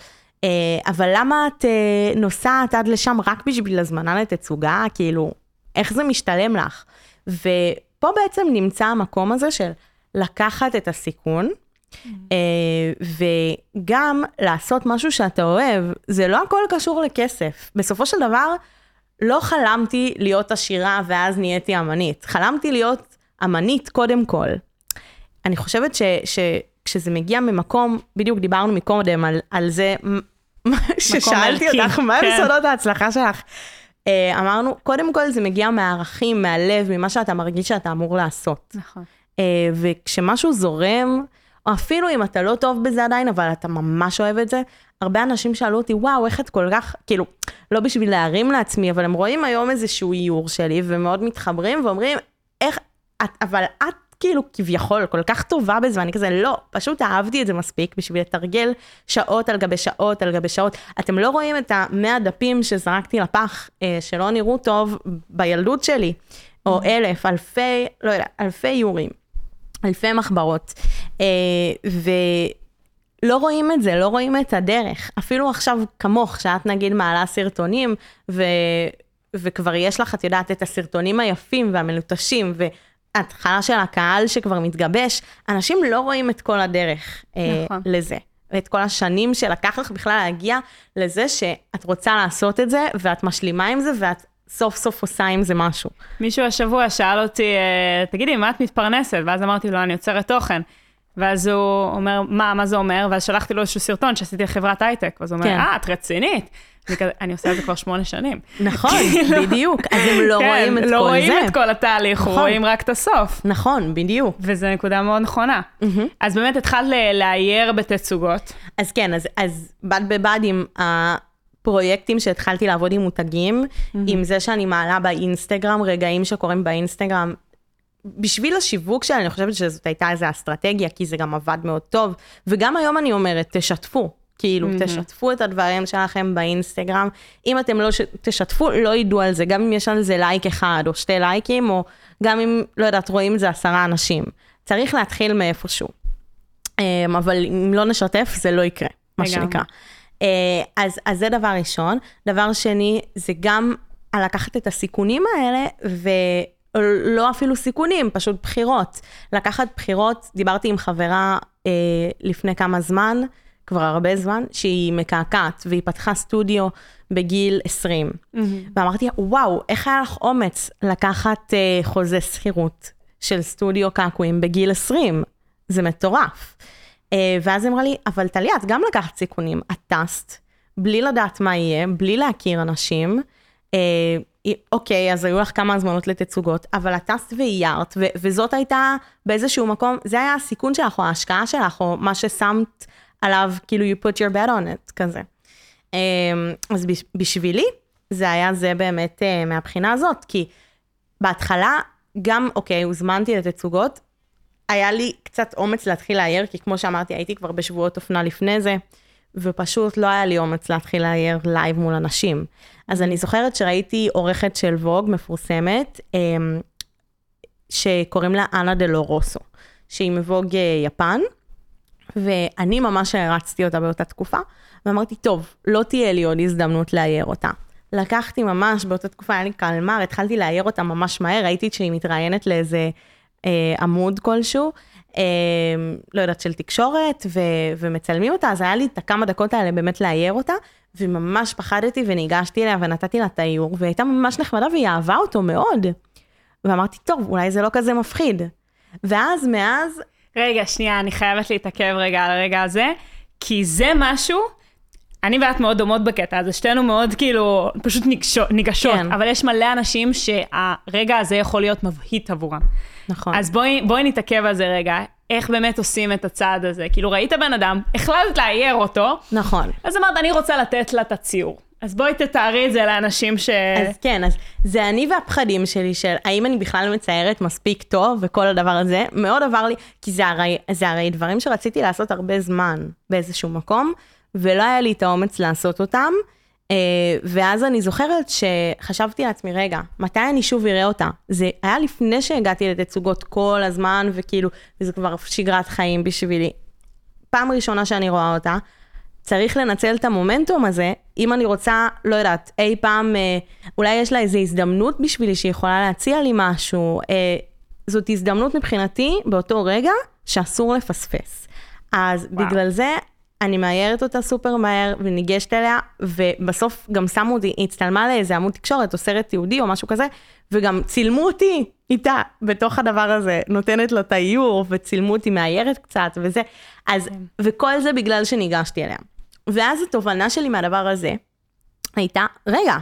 אה, אבל למה את אה, נוסעת עד לשם רק בשביל הזמנה לתצוגה? כאילו, איך זה משתלם לך? ופה בעצם נמצא המקום הזה של לקחת את הסיכון, וגם לעשות משהו שאתה אוהב, זה לא הכל קשור לכסף. בסופו של דבר, לא חלמתי להיות עשירה ואז נהייתי אמנית. חלמתי להיות אמנית קודם כל. אני חושבת ש, שכשזה מגיע ממקום, בדיוק דיברנו מקודם על, על זה, ששאלתי אותך, מה הם כן. סודות ההצלחה שלך? אה, אמרנו, קודם כל זה מגיע מהערכים, מהלב, ממה שאתה מרגיש שאתה אמור לעשות. נכון. אה, וכשמשהו זורם, או אפילו אם אתה לא טוב בזה עדיין, אבל אתה ממש אוהב את זה, הרבה אנשים שאלו אותי, וואו, איך את כל כך, כאילו, לא בשביל להרים לעצמי, אבל הם רואים היום איזשהו איור שלי, ומאוד מתחברים, ואומרים, איך, את, אבל את כאילו כביכול כל כך טובה בזה, ואני כזה, לא, פשוט אהבתי את זה מספיק בשביל לתרגל שעות על גבי שעות על גבי שעות. אתם לא רואים את המאה דפים שזרקתי לפח, אה, שלא נראו טוב בילדות שלי, או mm. אלף, אלפי, לא יודע, אלפי איורים. אלפי מחברות, אה, ולא רואים את זה, לא רואים את הדרך. אפילו עכשיו כמוך, שאת נגיד מעלה סרטונים, ו... וכבר יש לך, את יודעת, את הסרטונים היפים והמלוטשים, וההתחלה של הקהל שכבר מתגבש, אנשים לא רואים את כל הדרך אה, נכון. לזה. ואת כל השנים שלקח לך בכלל להגיע לזה שאת רוצה לעשות את זה, ואת משלימה עם זה, ואת סוף סוף עושה עם זה משהו. מישהו השבוע שאל אותי, אה, תגידי, מה את מתפרנסת? ואז אמרתי לו, אני יוצרת תוכן. ואז הוא אומר, מה, מה זה אומר? ואז שלחתי לו איזשהו סרטון שעשיתי לחברת הייטק. ואז הוא אומר, כן. אה, את רצינית. אני עושה את זה כבר שמונה שנים. נכון, כאילו. בדיוק. אז הם לא כן, רואים את לא כל זה. לא רואים את כל התהליך, נכון. רואים רק את הסוף. נכון, בדיוק. וזו נקודה מאוד נכונה. אז באמת התחלת לאייר בתצוגות. אז כן, אז, אז בד בבד עם פרויקטים שהתחלתי לעבוד עם מותגים, mm-hmm. עם זה שאני מעלה באינסטגרם, רגעים שקורים באינסטגרם. בשביל השיווק שלי, אני חושבת שזאת הייתה איזו אסטרטגיה, כי זה גם עבד מאוד טוב. וגם היום אני אומרת, תשתפו. כאילו, מהמם. תשתפו את הדברים שלכם באינסטגרם. אם אתם לא ש... תשתפו, לא ידעו על זה, גם אם יש על זה לייק אחד או שתי לייקים, או גם אם, לא יודעת, רואים את זה עשרה אנשים. צריך להתחיל מאיפשהו. אמ, אבל אם לא נשתף, זה לא יקרה, מה. שנקרא. אה, אז, אז זה דבר ראשון. דבר שני, זה גם לקחת את הסיכונים האלה, ולא אפילו סיכונים, פשוט בחירות. לקחת בחירות, דיברתי עם חברה אה, לפני כמה זמן, כבר הרבה זמן, שהיא מקעקעת, והיא פתחה סטודיו בגיל 20. ואמרתי, וואו, איך היה לך אומץ לקחת אה, חוזה שכירות של סטודיו קעקועים בגיל 20? זה מטורף. אה, ואז היא אמרה לי, אבל טליה, את גם לקחת סיכונים. את טסת, בלי לדעת מה יהיה, בלי להכיר אנשים. אה, אוקיי, אז היו לך כמה הזמנות לתצוגות, אבל את טסת ואיירת, וזאת הייתה באיזשהו מקום, זה היה הסיכון שלך, או ההשקעה שלך, או מה ששמת עליו, כאילו you put your bet on it, כזה. אה, אז בש- בשבילי, זה היה זה באמת מהבחינה הזאת, כי בהתחלה, גם, אוקיי, הוזמנתי לתצוגות, היה לי קצת אומץ להתחיל לאייר, כי כמו שאמרתי, הייתי כבר בשבועות אופנה לפני זה, ופשוט לא היה לי אומץ להתחיל לאייר live מול אנשים. אז אני זוכרת שראיתי עורכת של ווג מפורסמת, אמ, שקוראים לה אנה דלו רוסו, שהיא מווג אה, יפן, ואני ממש הרצתי אותה באותה תקופה, ואמרתי, טוב, לא תהיה לי עוד הזדמנות לאייר אותה. לקחתי ממש, באותה תקופה היה לי קלמר, התחלתי לאייר אותה ממש מהר, ראיתי שהיא מתראיינת לאיזה עמוד כלשהו, אה, לא יודעת, של תקשורת, ו, ומצלמים אותה, אז היה לי את הכמה דקות האלה באמת לאייר אותה, וממש פחדתי וניגשתי אליה ונתתי לה את האיור, והיא הייתה ממש נחמדה והיא אהבה אותו מאוד. ואמרתי, טוב, אולי זה לא כזה מפחיד. ואז, מאז, רגע, שנייה, אני חייבת להתעכב רגע על הרגע הזה, כי זה משהו, אני ואת מאוד דומות בקטע הזה, שתינו מאוד כאילו, פשוט ניגשות, ניגשות כן. אבל יש מלא אנשים שהרגע הזה יכול להיות מבהיט עבורם. נכון. אז בואי, בואי נתעכב על זה רגע, איך באמת עושים את הצעד הזה. כאילו, ראית בן אדם, החלטת לאייר אותו, נכון. אז אמרת, אני רוצה לתת לה את הציור. אז בואי תתארי את זה לאנשים ש... אז כן, אז זה אני והפחדים שלי של האם אני בכלל מציירת מספיק טוב וכל הדבר הזה, מאוד עבר לי, כי זה הרי, זה הרי דברים שרציתי לעשות הרבה זמן באיזשהו מקום, ולא היה לי את האומץ לעשות אותם. אה, ואז אני זוכרת שחשבתי לעצמי, רגע, מתי אני שוב אראה אותה? זה היה לפני שהגעתי לתצוגות כל הזמן, וכאילו, וזה כבר שגרת חיים בשבילי. פעם ראשונה שאני רואה אותה, צריך לנצל את המומנטום הזה, אם אני רוצה, לא יודעת, אי פעם, אה, אולי יש לה איזו הזדמנות בשבילי שהיא יכולה להציע לי משהו. אה, זאת הזדמנות מבחינתי, באותו רגע, שאסור לפספס. אז וואו. בגלל זה, אני מאיירת אותה סופר מהר וניגשת אליה, ובסוף גם שמו אותי, היא הצטלמה לאיזה עמוד תקשורת או סרט תיעודי או משהו כזה, וגם צילמו אותי איתה בתוך הדבר הזה, נותנת לו את האיור, וצילמו אותי מאיירת קצת וזה. אז, וכל זה בגלל שניגשתי אליה. ואז התובנה שלי מהדבר הזה הייתה, רגע,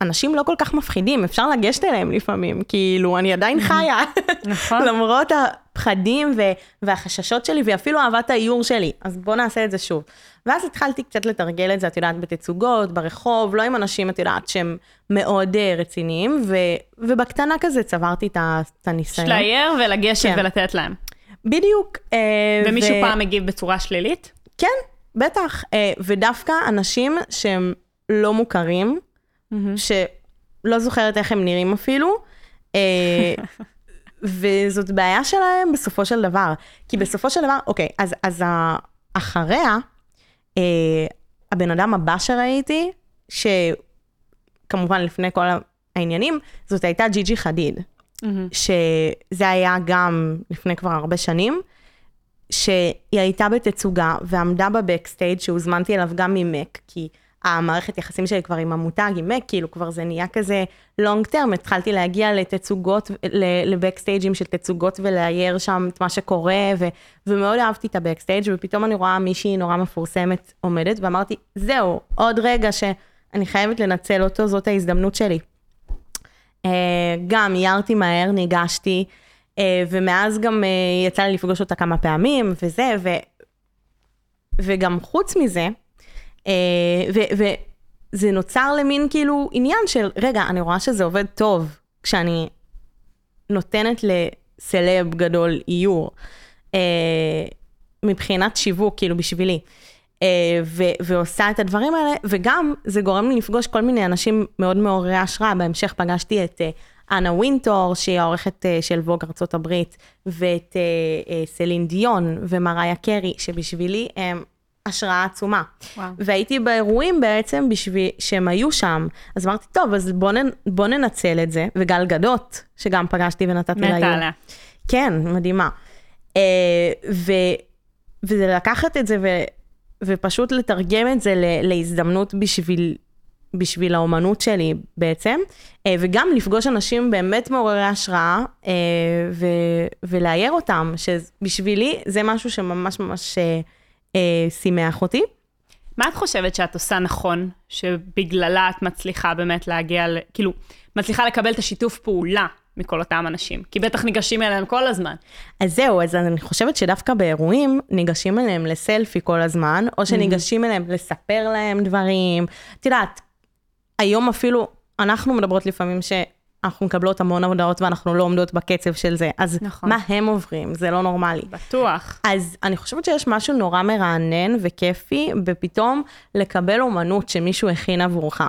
אנשים לא כל כך מפחידים, אפשר לגשת אליהם לפעמים, כאילו, אני עדיין חיה. נכון. למרות הפחדים ו- והחששות שלי, ואפילו אהבת האיור שלי. אז בואו נעשה את זה שוב. ואז התחלתי קצת לתרגל את זה, את יודעת, בתצוגות, ברחוב, לא עם אנשים, את יודעת, שהם מאוד uh, רציניים, ו- ובקטנה כזה צברתי את את הניסיון. לאייר ולגשת כן. ולתת להם. בדיוק. uh, ומישהו ו- פעם הגיב בצורה שלילית? כן, בטח. אה, ודווקא אנשים שהם לא מוכרים, שלא זוכרת איך הם נראים אפילו, אה, וזאת בעיה שלהם בסופו של דבר. כי בסופו של דבר, אוקיי, אז, אז אחריה, אה, הבן אדם הבא שראיתי, שכמובן לפני כל העניינים, זאת הייתה ג'יג'י חדיד. שזה היה גם לפני כבר הרבה שנים, שהיא הייתה בתצוגה ועמדה ב backstage שהוזמנתי אליו גם ממק, כי המערכת יחסים שלי כבר עם המותג, עם מק, כאילו כבר זה נהיה כזה long term, התחלתי להגיע לתצוגות, ל backstageים של תצוגות ולאייר שם את מה שקורה, ו- ומאוד אהבתי את ה backstage ופתאום אני רואה מישהי נורא מפורסמת עומדת, ואמרתי, זהו, עוד רגע שאני חייבת לנצל אותו, זאת ההזדמנות שלי. Uh, גם איירתי מהר, ניגשתי, uh, ומאז גם uh, יצא לי לפגוש אותה כמה פעמים, וזה, ו... וגם חוץ מזה, וזה נוצר למין כאילו עניין של, רגע, אני רואה שזה עובד טוב, כשאני נותנת לסלב גדול איור, uh, מבחינת שיווק, כאילו בשבילי. אה, ו- ועושה את הדברים האלה, וגם זה גורם לי לפגוש כל מיני אנשים מאוד מעוררי השראה. בהמשך פגשתי את אה, אנה וינטור, שהיא העורכת אה, של ווג ארצות הברית, ואת אה, אה, סלין דיון ומריה קרי, שבשבילי הם השראה עצומה. וואו. והייתי באירועים בעצם בשביל שהם היו שם. אז אמרתי, טוב, אז בוא, נ, בוא ננצל את זה. וגל גדות, שגם פגשתי ונתתי לה מתה יום. עליה. כן, מדהימה. אה, ו, וזה לקחת את זה ו, ופשוט לתרגם את זה ל, להזדמנות בשביל, בשביל האומנות שלי בעצם, אה, וגם לפגוש אנשים באמת מעוררי השראה אה, ו, ולאייר אותם, שבשבילי זה משהו שממש ממש אה, אה, שימח אותי. מה את חושבת שאת עושה נכון, שבגללה את מצליחה באמת להגיע, ל... כאילו, מצליחה לקבל את השיתוף פעולה מכל אותם אנשים? כי בטח ניגשים אליהם כל הזמן. אז זהו, אז אני חושבת שדווקא באירועים ניגשים אליהם לסלפי כל הזמן, או שניגשים אליהם לספר להם דברים. את יודעת, היום אפילו, אנחנו מדברות לפעמים שאנחנו מקבלות המון הודעות ואנחנו לא עומדות בקצב של זה, אז נכון. מה הם עוברים? זה לא נורמלי. בטוח. אז אני חושבת שיש משהו נורא מרענן וכיפי בפתאום לקבל אומנות שמישהו הכין עבורך.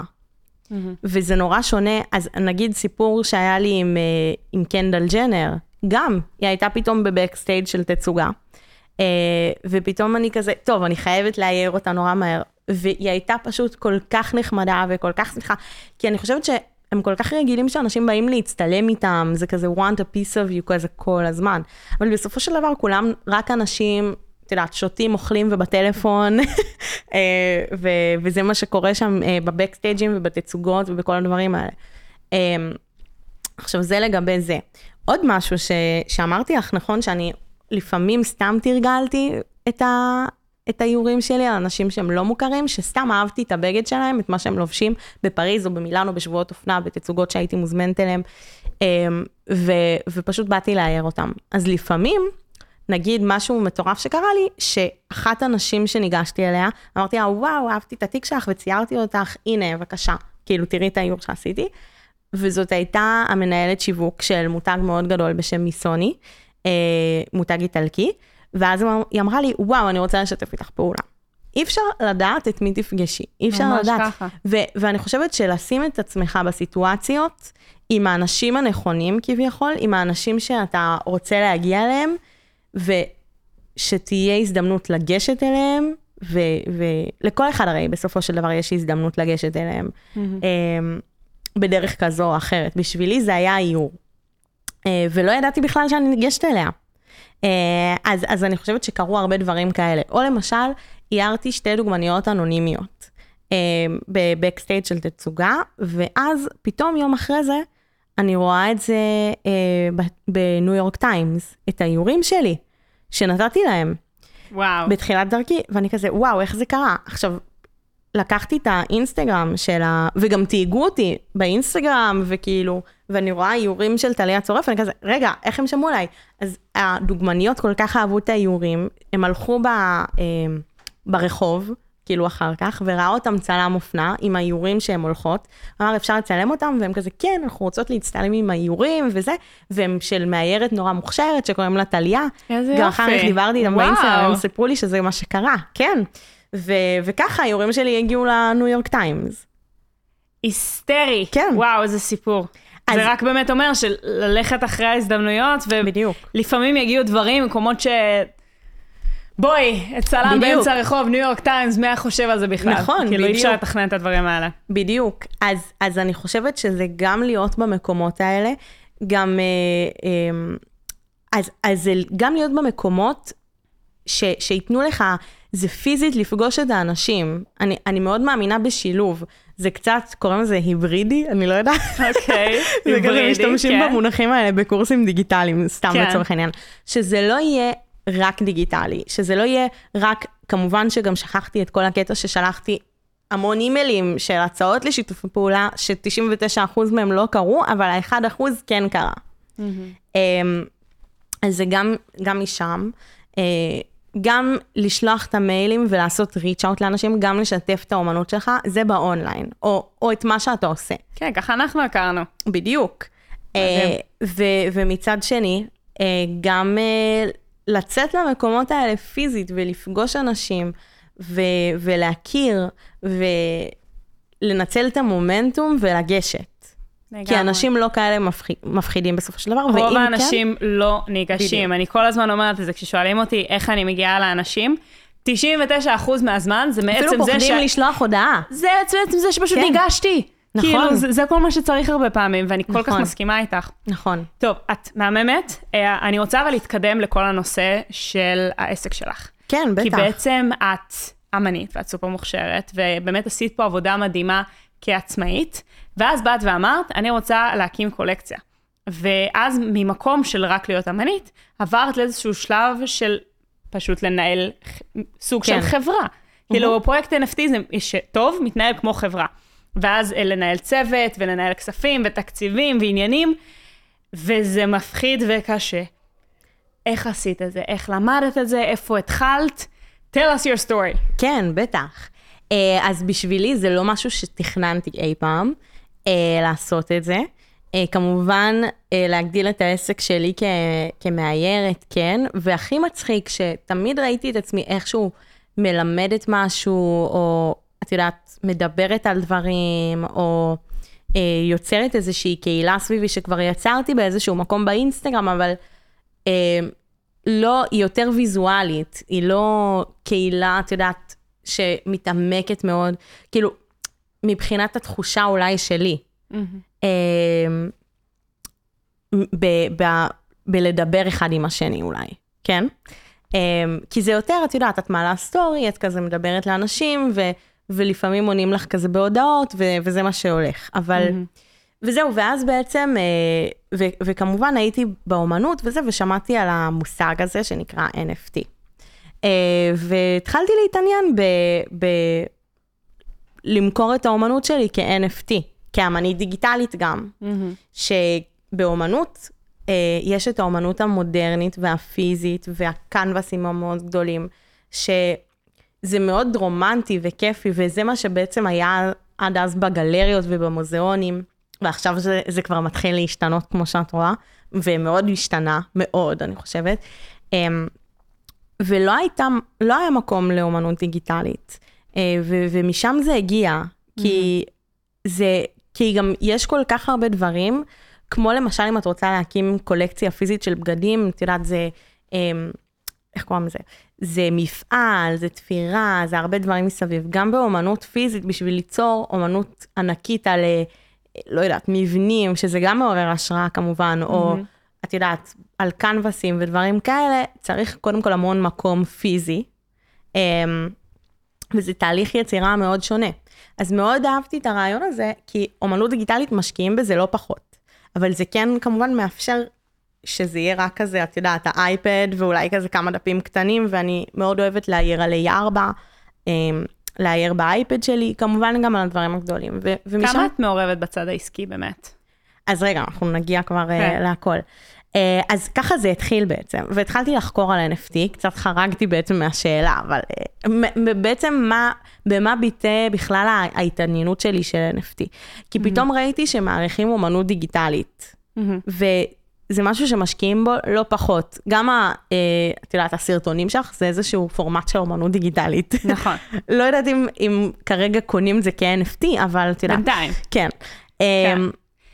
וזה נורא שונה, אז נגיד סיפור שהיה לי עם, אה, עם קנדל ג'נר, גם, היא הייתה פתאום בבקסטייג' של תצוגה, אה, ופתאום אני כזה, טוב, אני חייבת לאייר אותה נורא מהר, והיא הייתה פשוט כל כך נחמדה וכל כך שמחה, כי אני חושבת שהם כל כך רגילים שאנשים באים להצטלם איתם, זה כזה want a piece of you כזה כל הזמן, אבל בסופו של דבר כולם רק אנשים, את יודעת, שותים, אוכלים ובטלפון, אה, ו- וזה מה שקורה שם אה, בבקסטייג'ים ובתצוגות ובכל הדברים האלה. אה, עכשיו, זה לגבי זה. עוד משהו ש- שאמרתי לך, נכון, שאני לפעמים סתם תרגלתי את, ה- את האיורים שלי על אנשים שהם לא מוכרים, שסתם אהבתי את הבגד שלהם, את מה שהם לובשים בפריז או במילאנו, בשבועות אופנה, בתצוגות שהייתי מוזמנת אליהם, אה, ו- ופשוט באתי לאייר אותם. אז לפעמים, נגיד משהו מטורף שקרה לי, שאחת הנשים שניגשתי אליה, אמרתי לה, וואו, אהבתי את התיק שלך וציירתי אותך, הנה, בבקשה, כאילו, תראי את האיור שעשיתי. וזאת הייתה המנהלת שיווק של מותג מאוד גדול בשם מיסוני, אה, מותג איטלקי, ואז היא אמרה לי, וואו, אני רוצה לשתף איתך פעולה. אי אפשר לדעת את מי תפגשי, אי אפשר ממש לדעת. ככה. ו- ואני חושבת שלשים את עצמך בסיטואציות, עם האנשים הנכונים כביכול, עם האנשים שאתה רוצה להגיע אליהם, ושתהיה הזדמנות לגשת אליהם, ולכל אחד הרי בסופו של דבר יש הזדמנות לגשת אליהם, אמ, בדרך כזו או אחרת. בשבילי זה היה איור. אה, ולא ידעתי בכלל שאני ניגשת אליה. אה, אז, אז אני חושבת שקרו הרבה דברים כאלה. או למשל, איירתי שתי דוגמניות אנונימיות אה, בבקסטייג' של תצוגה, ואז פתאום יום אחרי זה, אני רואה את זה אה, בניו יורק טיימס, את האיורים שלי, שנתתי להם וואו. בתחילת דרכי, ואני כזה, וואו, איך זה קרה? עכשיו, לקחתי את האינסטגרם של ה... וגם תהיגו אותי באינסטגרם, וכאילו, ואני רואה איורים של טליה צורף, ואני כזה, רגע, איך הם שמעו עליי? אז הדוגמניות כל כך אהבו את האיורים, הם הלכו ב, אה, ברחוב, כאילו אחר כך, וראה אותם צלם אופנה עם האיורים שהן הולכות, אמר, אפשר לצלם אותם? והם כזה, כן, אנחנו רוצות להצטלם עם האיורים וזה, והם של מאיירת נורא מוכשרת שקוראים לה טליה. איזה גם אחר כך יופי. דיברתי איתם. באינסטגרם, הם סיפרו לי שזה מה שקרה, כן. ו- וככה האיורים שלי הגיעו לניו יורק טיימס. היסטרי. כן. וואו, איזה סיפור. אז- זה רק באמת אומר שללכת אחרי ההזדמנויות, בדיוק. ולפעמים יגיעו דברים ממקומות ש... בואי, צלם בדיוק. באמצע הרחוב, ניו יורק טיימס, מי היה חושב על זה בכלל? נכון, כאילו, אי אפשר בדיוק. לתכנן את הדברים האלה. בדיוק. אז, אז אני חושבת שזה גם להיות במקומות האלה, גם... אה, אה, אז, אז זה גם להיות במקומות ש, שייתנו לך, זה פיזית לפגוש את האנשים. אני, אני מאוד מאמינה בשילוב. זה קצת, קוראים לזה היברידי, אני לא יודעת. אוקיי, זה כזה היברידי, משתמשים כן. במונחים האלה בקורסים דיגיטליים, סתם כן. לצורך העניין. שזה לא יהיה רק דיגיטלי, שזה לא יהיה רק, כמובן שגם שכחתי את כל הקטע ששלחתי המון אימיילים של הצעות לשיתוף פעולה, ש-99% מהם לא קרו, אבל ה-1% כן קרה. אמ, אז זה גם, גם משם. גם לשלוח את המיילים ולעשות reach out לאנשים, גם לשתף את האומנות שלך, זה באונליין, או, או את מה שאתה עושה. כן, ככה אנחנו הכרנו. בדיוק. אה, ו- ומצד שני, אה, גם אה, לצאת למקומות האלה פיזית ולפגוש אנשים, ו- ולהכיר, ולנצל את המומנטום ולגשת. לגמרי. כי אנשים לא כאלה מפחיד, מפחידים בסופו של דבר, רוב ואם האנשים לא ניגשים. בדיוק. אני כל הזמן אומרת את זה, כששואלים אותי איך אני מגיעה לאנשים, 99% מהזמן זה כן, מעצם אפילו זה ש... פוחדים לשלוח הודעה. זה בעצם זה שפשוט כן. ניגשתי. נכון. כאילו, זה, זה כל מה שצריך הרבה פעמים, ואני כל כך נכון. מסכימה איתך. נכון. טוב, את מהממת. אה, אני רוצה אבל להתקדם לכל הנושא של העסק שלך. כן, כי בטח. בעצם את אמנית ואת סופר מוכשרת, ובאמת עשית פה עבודה מדהימה כעצמאית, ואז באת ואמרת, אני רוצה להקים קולקציה. ואז ממקום של רק להיות אמנית, עברת לאיזשהו שלב של פשוט לנהל סוג כן. של חברה. כאילו, פרויקט NFT זה ש- טוב, מתנהל כמו חברה. ואז אה, לנהל צוות, ולנהל כספים, ותקציבים, ועניינים, וזה מפחיד וקשה. איך עשית את זה? איך למדת את זה? איפה התחלת? tell us your story. כן, בטח. אה, אז בשבילי זה לא משהו שתכננתי אי פעם לעשות את זה. אה, כמובן, אה, להגדיל את העסק שלי כ- כמאיירת, כן, והכי מצחיק שתמיד ראיתי את עצמי איכשהו מלמדת משהו, או את יודעת, מדברת על דברים, או אה, יוצרת איזושהי קהילה סביבי שכבר יצרתי באיזשהו מקום באינסטגרם, אבל אה, לא, היא יותר ויזואלית, היא לא קהילה, את יודעת, שמתעמקת מאוד, כאילו, מבחינת התחושה אולי שלי. ב- ב- בלדבר אחד עם השני אולי, כן? אה, כי זה יותר, את יודעת, את מעלה סטורי, את כזה מדברת לאנשים, ו, ולפעמים עונים לך כזה בהודעות, ו, וזה מה שהולך. אבל, וזהו, ואז בעצם, אה, ו, וכמובן הייתי באומנות וזה, ושמעתי על המושג הזה שנקרא NFT. אה, והתחלתי להתעניין ב... ב למכור את האומנות שלי כ-NFT, כאמנית דיגיטלית גם. שבאומנות אה, יש את האומנות המודרנית והפיזית והקנבסים המאוד גדולים, שזה מאוד רומנטי וכיפי, וזה מה שבעצם היה עד אז בגלריות ובמוזיאונים, ועכשיו זה, זה כבר מתחיל להשתנות כמו שאת רואה, ומאוד השתנה, מאוד, אני חושבת. אה, ולא הייתה, לא היה מקום לאומנות דיגיטלית. אה, ו- ומשם זה הגיע, כי זה, כי גם יש כל כך הרבה דברים, כמו למשל אם את רוצה להקים קולקציה פיזית של בגדים, את יודעת, זה, אמ, איך קוראים לזה? זה מפעל, זה תפירה, זה הרבה דברים מסביב. גם באומנות פיזית, בשביל ליצור אומנות ענקית על, אה, לא יודעת, מבנים, שזה גם מעורר השראה כמובן, או את יודעת, על קנבסים ודברים כאלה, צריך קודם כל המון מקום פיזי. וזה תהליך יצירה מאוד שונה. אז מאוד אהבתי את הרעיון הזה, כי אומנות דיגיטלית משקיעים בזה לא פחות. אבל זה כן כמובן מאפשר שזה יהיה רק כזה, את יודעת, האייפד ואולי כזה כמה דפים קטנים, ואני מאוד אוהבת להעיר על A4, אמ, להעיר באייפד שלי, כמובן גם על הדברים הגדולים. ו- ומשם... כמה את מעורבת בצד העסקי באמת? אז רגע, אנחנו נגיע כבר כן. כן. להכל. אה, אז ככה זה התחיל בעצם, והתחלתי לחקור על NFT, קצת חרגתי בעצם מהשאלה, אבל אה, בעצם מה, במה ביטא בכלל ההתעניינות שלי של NFT? כי פתאום ראיתי שמעריכים אומנות דיגיטלית, וזה משהו שמשקיעים בו לא פחות. גם, ה- אה, את יודעת, הסרטונים שלך זה איזשהו פורמט של אומנות דיגיטלית. נכון. לא יודעת אם, אם כרגע קונים את זה כ-NFT, אבל את יודעת. בינתיים. כן. כן.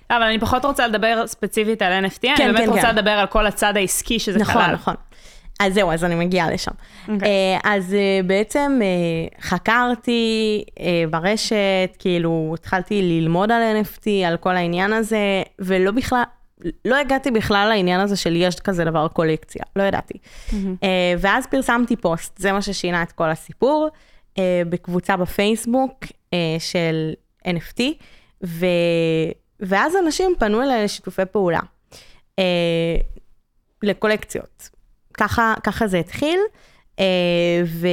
אבל אני פחות רוצה לדבר ספציפית על NFT, אני כן, באמת כן, רוצה כן. לדבר על כל הצד העסקי שזה נכון, כלל. נכון. אז זהו, אז אני מגיעה לשם. אוקיי. אה, אז אה, בעצם אה, חקרתי ברשת, כאילו התחלתי ללמוד על NFT, על כל העניין הזה, ולא בכלל, לא הגעתי בכלל לעניין הזה של יש כזה דבר קולקציה, לא ידעתי. אה, ואז פרסמתי פוסט, זה מה ששינה את כל הסיפור, בקבוצה בפייסבוק של NFT, ו... ואז אנשים פנו אליי לשיתופי פעולה. אה, לקולקציות. ככה, ככה זה התחיל, אה, ו,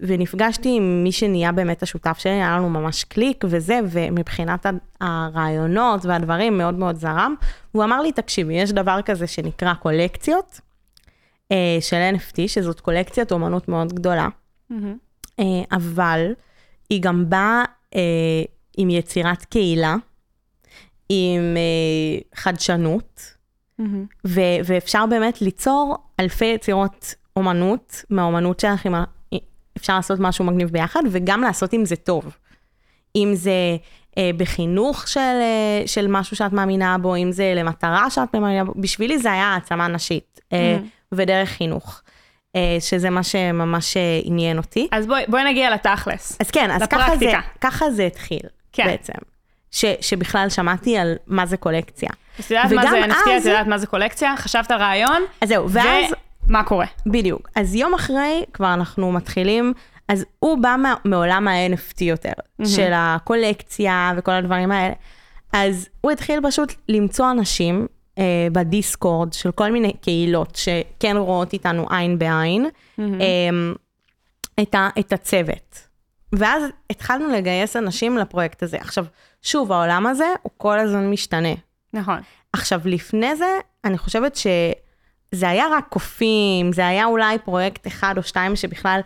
ונפגשתי עם מי שנהיה באמת השותף שלי, היה לנו ממש קליק וזה, ומבחינת הרעיונות והדברים מאוד מאוד זרם. הוא אמר לי, תקשיבי, יש דבר כזה שנקרא קולקציות אה, של NFT, שזאת קולקציית אומנות מאוד גדולה, מהמם. אה, אבל היא גם באה אה, עם יצירת קהילה, עם אה, חדשנות. ו- ואפשר באמת ליצור אלפי יצירות אומנות מהאומנות שלך עם, ה- אפשר לעשות משהו מגניב ביחד, וגם לעשות עם זה טוב. אם זה אה, בחינוך של, אה, של משהו שאת מאמינה בו, אם זה למטרה שאת מאמינה בו, בשבילי זה היה העצמה נשית, אה, Mhm. ודרך חינוך, אה, שזה מה שממש אה, עניין אותי. אז בואי, בואי נגיע לתכלס. אז כן, אז ככה זה. ככה זה התחיל, כן. בעצם. ש, שבכלל שמעתי על מה זה קולקציה. אז את יודעת מה זה NFT, את יודעת מה זה קולקציה, חשבת על רעיון, אז זהו, ואז, ומה קורה? בדיוק. אז יום אחרי כבר אנחנו מתחילים, אז הוא בא מה, מעולם ה-NFT יותר, של הקולקציה וכל הדברים האלה. אז הוא התחיל פשוט למצוא אנשים אה, בדיסקורד של כל מיני קהילות שכן רואות איתנו עין בעין, אה, את, ה, את הצוות. ואז התחלנו לגייס אנשים לפרויקט הזה. עכשיו, שוב, העולם הזה הוא כל הזמן משתנה. נכון. עכשיו, לפני זה, אני חושבת שזה היה רק קופים, זה היה אולי פרויקט אחד או שתיים שבכלל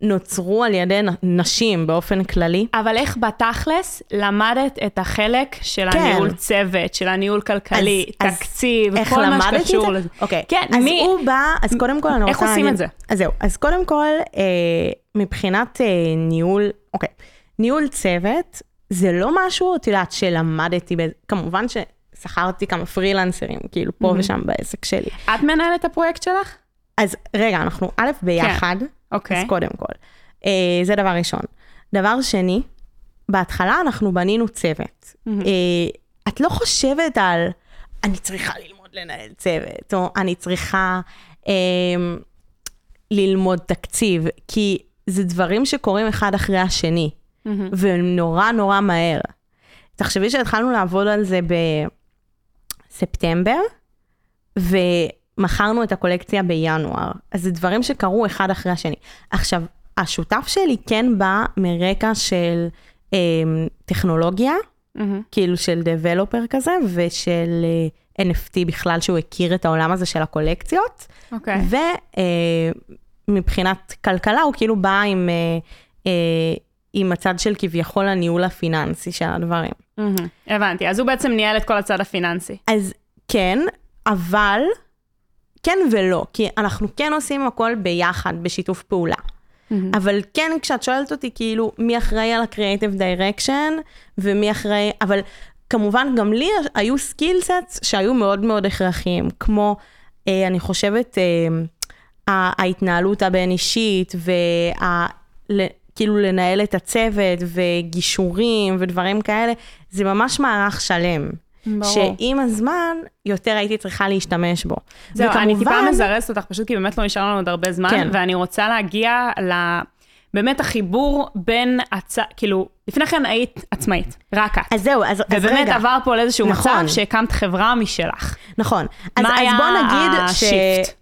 נוצרו על ידי נשים באופן כללי. אבל איך בתכלס למדת את החלק של כן. הניהול צוות, של הניהול כלכלי, אז- אז תקציב, איך כל מה שקשור זה? לזה? אוקיי. כן, אז מי- הוא בא, אז קודם כל אני רוצה איך. עושים את זה? אז זהו, אז קודם כל, אה, מבחינת אה, ניהול, אוקיי, ניהול צוות, זה לא משהו, את יודעת, שלמדתי, כמובן ששכרתי כמה פרילנסרים, כאילו, פה ושם בעסק שלי. את מנהלת את הפרויקט שלך? אז רגע, אנחנו א', ביחד, אוקיי. אז קודם כל. אה, זה דבר ראשון. דבר שני, בהתחלה אנחנו בנינו צוות. אה, את לא חושבת על, אני צריכה ללמוד לנהל צוות, או אני צריכה אה, ללמוד תקציב, כי זה דברים שקורים אחד אחרי השני, ונורא נורא מהר. תחשבי שהתחלנו לעבוד על זה בספטמבר, ומכרנו את הקולקציה בינואר. אז זה דברים שקרו אחד אחרי השני. עכשיו, השותף שלי כן בא מרקע של אה, טכנולוגיה, מהמם. כאילו של דבלופר כזה, ושל אה, NFT בכלל, שהוא הכיר את העולם הזה של הקולקציות. אוקיי. ומבחינת כלכלה, הוא כאילו בא עם, אה, אה, עם הצד של כביכול הניהול הפיננסי של הדברים. מהמם. הבנתי, אז הוא בעצם ניהל את כל הצד הפיננסי. אז כן, אבל כן ולא, כי אנחנו כן עושים הכל ביחד, בשיתוף פעולה. אבל כן, כשאת שואלת אותי, כאילו, מי אחראי על ה-Creative Direction, ומי אחראי, אבל כמובן, גם לי היו skillsets שהיו מאוד מאוד הכרחיים, כמו, אה, אני חושבת, אה, ההתנהלות הבין-אישית, וה... כאילו לנהל את הצוות, וגישורים, ודברים כאלה, זה ממש מערך שלם. ברור. שעם הזמן, יותר הייתי צריכה להשתמש בו. זהו, אני טיפה וכמובן- מזרזת אותך, פשוט כי באמת לא נשאר לנו עוד הרבה זמן, כן. ואני רוצה להגיע ל... באמת החיבור בין, הצ... כאילו, לפני כן היית עצמאית, רק את. אז זהו, אז, אז ובאמת רגע. עבר פה לאיזשהו נכון. מצב שהקמת חברה משלך. נכון. אז, מה אז היה בוא נגיד ש... השיפט?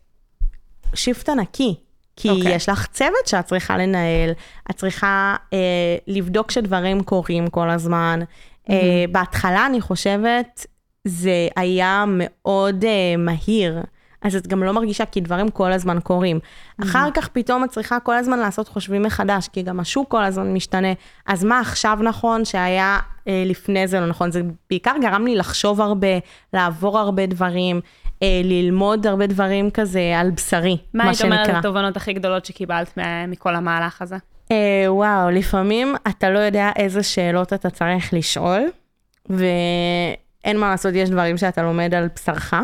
שיפט ענקי. כי אוקיי. okay. יש לך צוות שאת צריכה לנהל, את צריכה אה, לבדוק שדברים קורים כל הזמן. אה, בהתחלה, אני חושבת, זה היה מאוד אה, מהיר. אז את גם לא מרגישה כי דברים כל הזמן קורים. אחר כך פתאום את צריכה כל הזמן לעשות חושבים מחדש, כי גם השוק כל הזמן משתנה. אז מה עכשיו נכון שהיה אה, לפני זה לא נכון? זה בעיקר גרם לי לחשוב הרבה, לעבור הרבה דברים, ללמוד הרבה דברים כזה על בשרי, מה מה היית אומרת שנקרא. התובנות הכי גדולות שקיבלת מה- מכל המהלך הזה? אה, וואו, לפעמים אתה לא יודע איזה שאלות אתה צריך לשאול, ואין מה לעשות, יש דברים שאתה לומד על בשרך,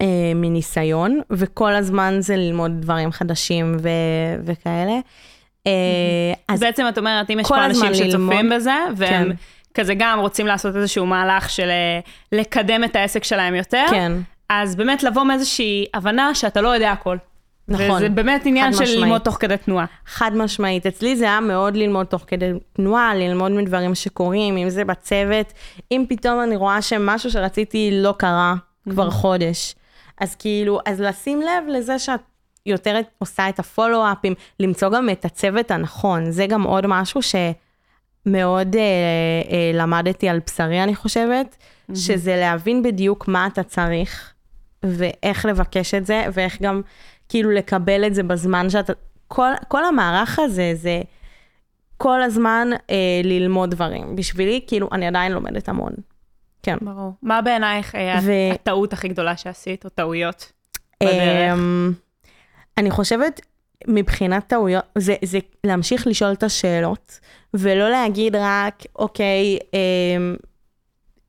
אה, מניסיון, וכל הזמן זה ללמוד דברים חדשים ו- וכאלה. אה, אז אז בעצם את אומרת, אם יש פה אנשים שצופים ללמוד. בזה, והם כן. כזה גם רוצים לעשות איזשהו מהלך של אה, לקדם את העסק שלהם יותר, כן, אז באמת לבוא מאיזושהי הבנה שאתה לא יודע הכל. נכון. וזה באמת עניין של משמעית. ללמוד תוך כדי תנועה. חד משמעית. אצלי זה היה מאוד ללמוד תוך כדי תנועה, ללמוד מדברים שקורים, אם זה בצוות, אם פתאום אני רואה שמשהו שרציתי לא קרה כבר חודש. אז כאילו, אז לשים לב לזה שאת יותר עושה את הפולו-אפים, למצוא גם את הצוות הנכון. זה גם עוד משהו שמאוד אה, אה, למדתי על בשרי, אני חושבת, שזה להבין בדיוק מה אתה צריך, ואיך לבקש את זה, ואיך גם כאילו לקבל את זה בזמן שאתה... כל, כל המערך הזה זה כל הזמן אה, ללמוד דברים. בשבילי, כאילו, אני עדיין לומדת המון. כן. ברור. מה בעינייך היה ו- הטעות הכי גדולה שעשית, או טעויות? בדרך. אמ, אני חושבת, מבחינת טעויות, זה, זה להמשיך לשאול את השאלות, ולא להגיד רק, אוקיי, אה,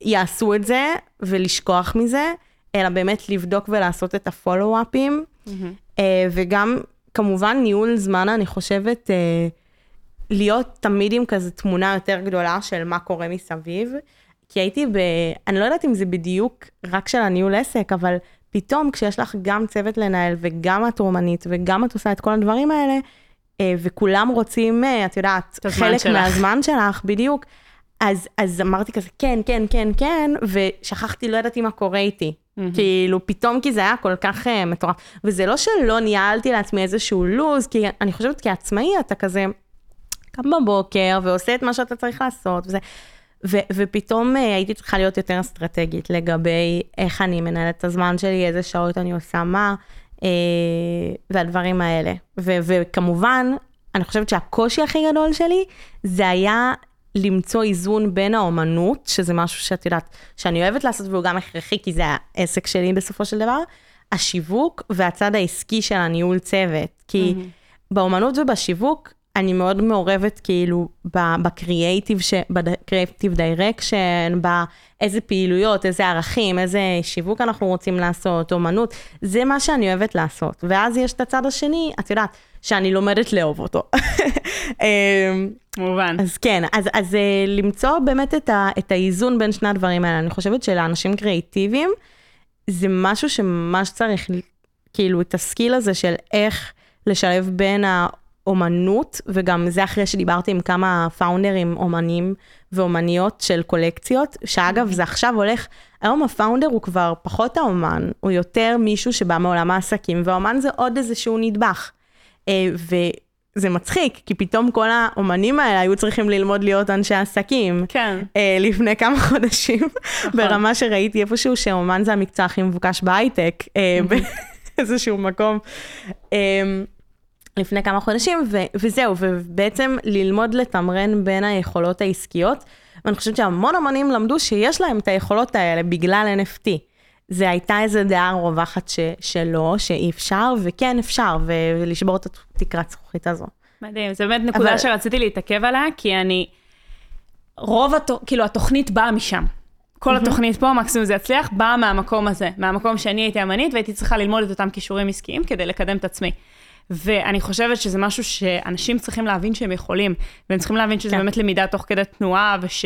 יעשו את זה ולשכוח מזה, אלא באמת לבדוק ולעשות את הפולו-אפים, אה, וגם כמובן ניהול זמן, אני חושבת, אה, להיות תמיד עם כזה תמונה יותר גדולה של מה קורה מסביב. כי הייתי ב... אני לא יודעת אם זה בדיוק רק של הניהול עסק, אבל פתאום כשיש לך גם צוות לנהל וגם את אומנית וגם את עושה את כל הדברים האלה, אה, וכולם רוצים, את יודעת, את חלק שלך. מהזמן שלך, בדיוק. אז, אז אמרתי כזה, כן, כן, כן, כן, ושכחתי, לא ידעתי מה קורה איתי. כאילו, פתאום כי זה היה כל כך uh, מטורף. וזה לא שלא ניהלתי לעצמי איזשהו לוז, כי אני חושבת כעצמאי אתה כזה קם בבוקר ועושה את מה שאתה צריך לעשות, וזה, ו, ופתאום uh, הייתי צריכה להיות יותר אסטרטגית לגבי איך אני מנהלת את הזמן שלי, איזה שעות אני עושה מה, uh, והדברים האלה. ו, וכמובן, אני חושבת שהקושי הכי גדול שלי, זה היה למצוא איזון בין האומנות, שזה משהו שאת יודעת, שאני אוהבת לעשות והוא גם הכרחי, כי זה העסק שלי בסופו של דבר, השיווק והצד העסקי של הניהול צוות. כי באומנות ובשיווק, אני מאוד מעורבת כאילו ב creative, ב creative direction, באיזה פעילויות, איזה ערכים, איזה שיווק אנחנו רוצים לעשות, אומנות, זה מה שאני אוהבת לעשות. ואז יש את הצד השני, את יודעת, שאני לומדת לאהוב אותו. אמ, מובן. אז כן, אז, אז אה, למצוא באמת את, ה, את האיזון בין שני הדברים האלה. אני חושבת שלאנשים קריאיטיביים, זה משהו שממש צריך, כאילו, את הסקיל הזה של איך לשלב בין האומנות, וגם זה אחרי שדיברתי עם כמה פאונדרים אומנים ואומניות של קולקציות, שאגב, זה עכשיו הולך, היום הפאונדר הוא כבר פחות האומן, הוא יותר מישהו שבא מעולם העסקים, והאומן זה עוד איזשהו נדבך. אה, וזה מצחיק, כי פתאום כל האומנים האלה היו צריכים ללמוד להיות אנשי עסקים. כן. אה, לפני כמה חודשים, ברמה שראיתי איפשהו שאומן זה המקצוע הכי מבוקש בהייטק, אה, באיזשהו מקום. לפני כמה חודשים, ו- וזהו, ובעצם ללמוד לתמרן בין היכולות העסקיות, ואני חושבת שהמון אמנים למדו שיש להם את היכולות האלה בגלל NFT. זה הייתה איזו דעה רווחת ש- שלא, שאי אפשר, וכן אפשר, ו- ולשבור את התקרת זכוכית הזו. מדהים, זו באמת נקודה אבל- שרציתי להתעכב עליה, כי אני, רוב, הת... כאילו, התוכנית באה משם. כל התוכנית פה, מקסימום זה יצליח, באה מהמקום הזה, מהמקום שאני הייתי אמנית והייתי צריכה ללמוד את אותם כישורים עסקיים כדי לקדם את עצמי. ואני חושבת שזה משהו שאנשים צריכים להבין שהם יכולים, והם צריכים להבין שזה כן. באמת למידה תוך כדי תנועה, וש...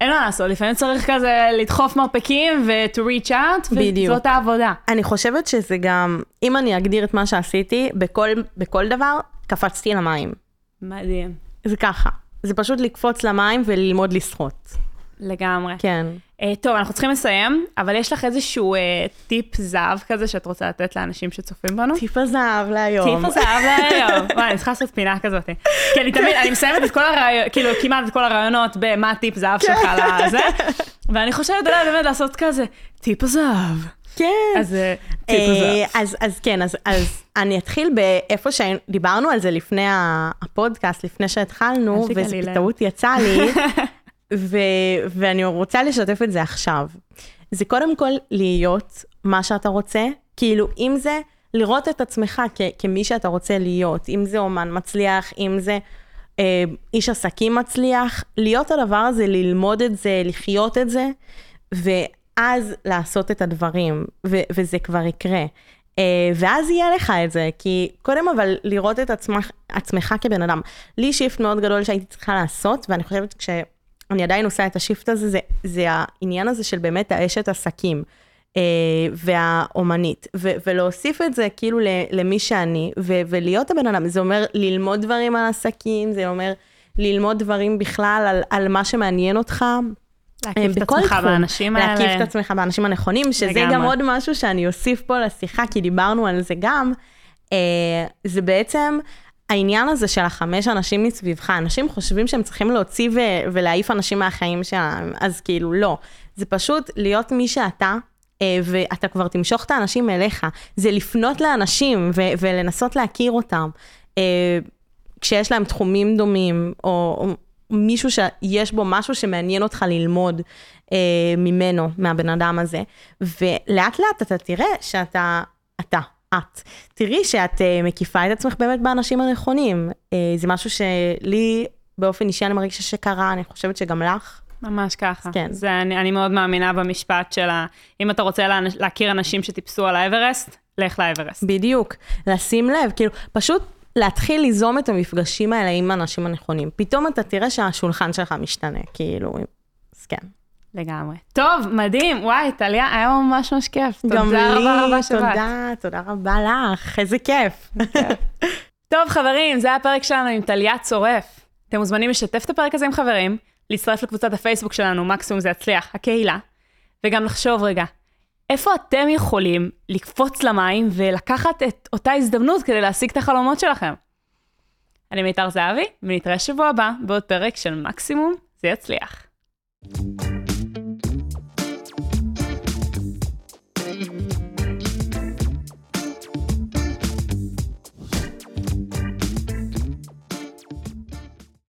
אין מה לעשות, לפעמים צריך כזה לדחוף מרפקים ו- to reach out, בדיוק. וזאת העבודה. אני חושבת שזה גם, אם אני אגדיר את מה שעשיתי, בכל, בכל דבר, קפצתי למים. מדהים. זה ככה. זה פשוט לקפוץ למים וללמוד לשחות. לגמרי. כן. Uh, טוב, אנחנו צריכים לסיים, אבל יש לך איזשהו uh, טיפ זהב כזה שאת רוצה לתת לאנשים שצופים בנו? טיפ הזהב להיום. טיפ הזהב להיום. וואי, אני צריכה לעשות פינה כזאת. כי אני תמיד, אני מסיימת את כל הרעיונות, כאילו כמעט את כל הרעיונות במה הטיפ זהב שלך לזה, ואני חושבת עליה באמת לעשות כזה, טיפ הזהב. כן. אז אה, טיפ הזהב. אז, אז כן, אז, אז אני אתחיל באיפה שדיברנו על זה לפני הפודקאסט, לפני שהתחלנו, וזה. בטעות יצא לי, ו, ואני רוצה לשתף את זה עכשיו. זה קודם כל להיות מה שאתה רוצה, כאילו אם זה לראות את עצמך כ, כמי שאתה רוצה להיות, אם זה אומן מצליח, אם זה אה, איש עסקים מצליח, להיות הדבר הזה, ללמוד את זה, לחיות את זה, ואז לעשות את הדברים, ו- וזה כבר יקרה. אה, ואז יהיה לך את זה, כי קודם אבל לראות את עצמך, עצמך כבן אדם. לי shift מאוד גדול שהייתי צריכה לעשות, ואני חושבת כשאני עדיין עושה את ה shift הזה, זה, זה העניין הזה של באמת האשת עסקים. אה, והאומנית, ו- ולהוסיף את זה כאילו ל- למי שאני, ו- ולהיות הבן אדם, זה אומר ללמוד דברים על עסקים, זה אומר ללמוד דברים בכלל על, על מה שמעניין אותך. להקיף את בכל עצמך תחום. באנשים האלה. להקיף את עצמך באנשים הנכונים, שזה לגמרי. גם עוד משהו שאני אוסיף פה לשיחה, כי דיברנו על זה גם. אה, זה בעצם העניין הזה של החמש אנשים מסביבך. אנשים חושבים שהם צריכים להוציא ו- ולהעיף אנשים מהחיים שלהם, אז כאילו לא. זה פשוט להיות מי שאתה. אה, ואתה כבר תמשוך את האנשים אליך, זה לפנות לאנשים ו- ולנסות להכיר אותם. אה, כשיש להם תחומים דומים, או, או מישהו שיש בו משהו שמעניין אותך ללמוד אה, ממנו, מהבן אדם הזה, ולאט לאט אתה תראה שאתה, אתה, את. תראי שאת אה, מקיפה את עצמך באמת באנשים הנכונים. אה, זה משהו שלי, באופן אישי, אני מרגישה שקרה, אני חושבת שגם לך. ממש ככה. כן. זה, אני, אני מאוד מאמינה במשפט של ה... אם אתה רוצה לה, להכיר אנשים שטיפסו על האברסט, לך לאברסט. בדיוק. לשים לב, כאילו, פשוט להתחיל ליזום את המפגשים האלה עם האנשים הנכונים. פתאום אתה תראה שהשולחן שלך משתנה, כאילו, אז כן. לגמרי. טוב, מדהים. וואי, טליה, היה ממש ממש כיף. גם תודה לי, רבה רבה שבאת. תודה, תודה רבה לך, איזה כיף. טוב, חברים, זה הפרק שלנו עם טליה צורף. אתם מוזמנים לשתף את הפרק הזה עם חברים, להצטרף לקבוצת הפייסבוק שלנו, מקסימום זה יצליח, הקהילה, וגם לחשוב רגע, איפה אתם יכולים לקפוץ למים ולקחת את אותה הזדמנות כדי להשיג את החלומות שלכם? אני מיתר זהבי, ונתראה שבוע הבא בעוד פרק של מקסימום זה יצליח.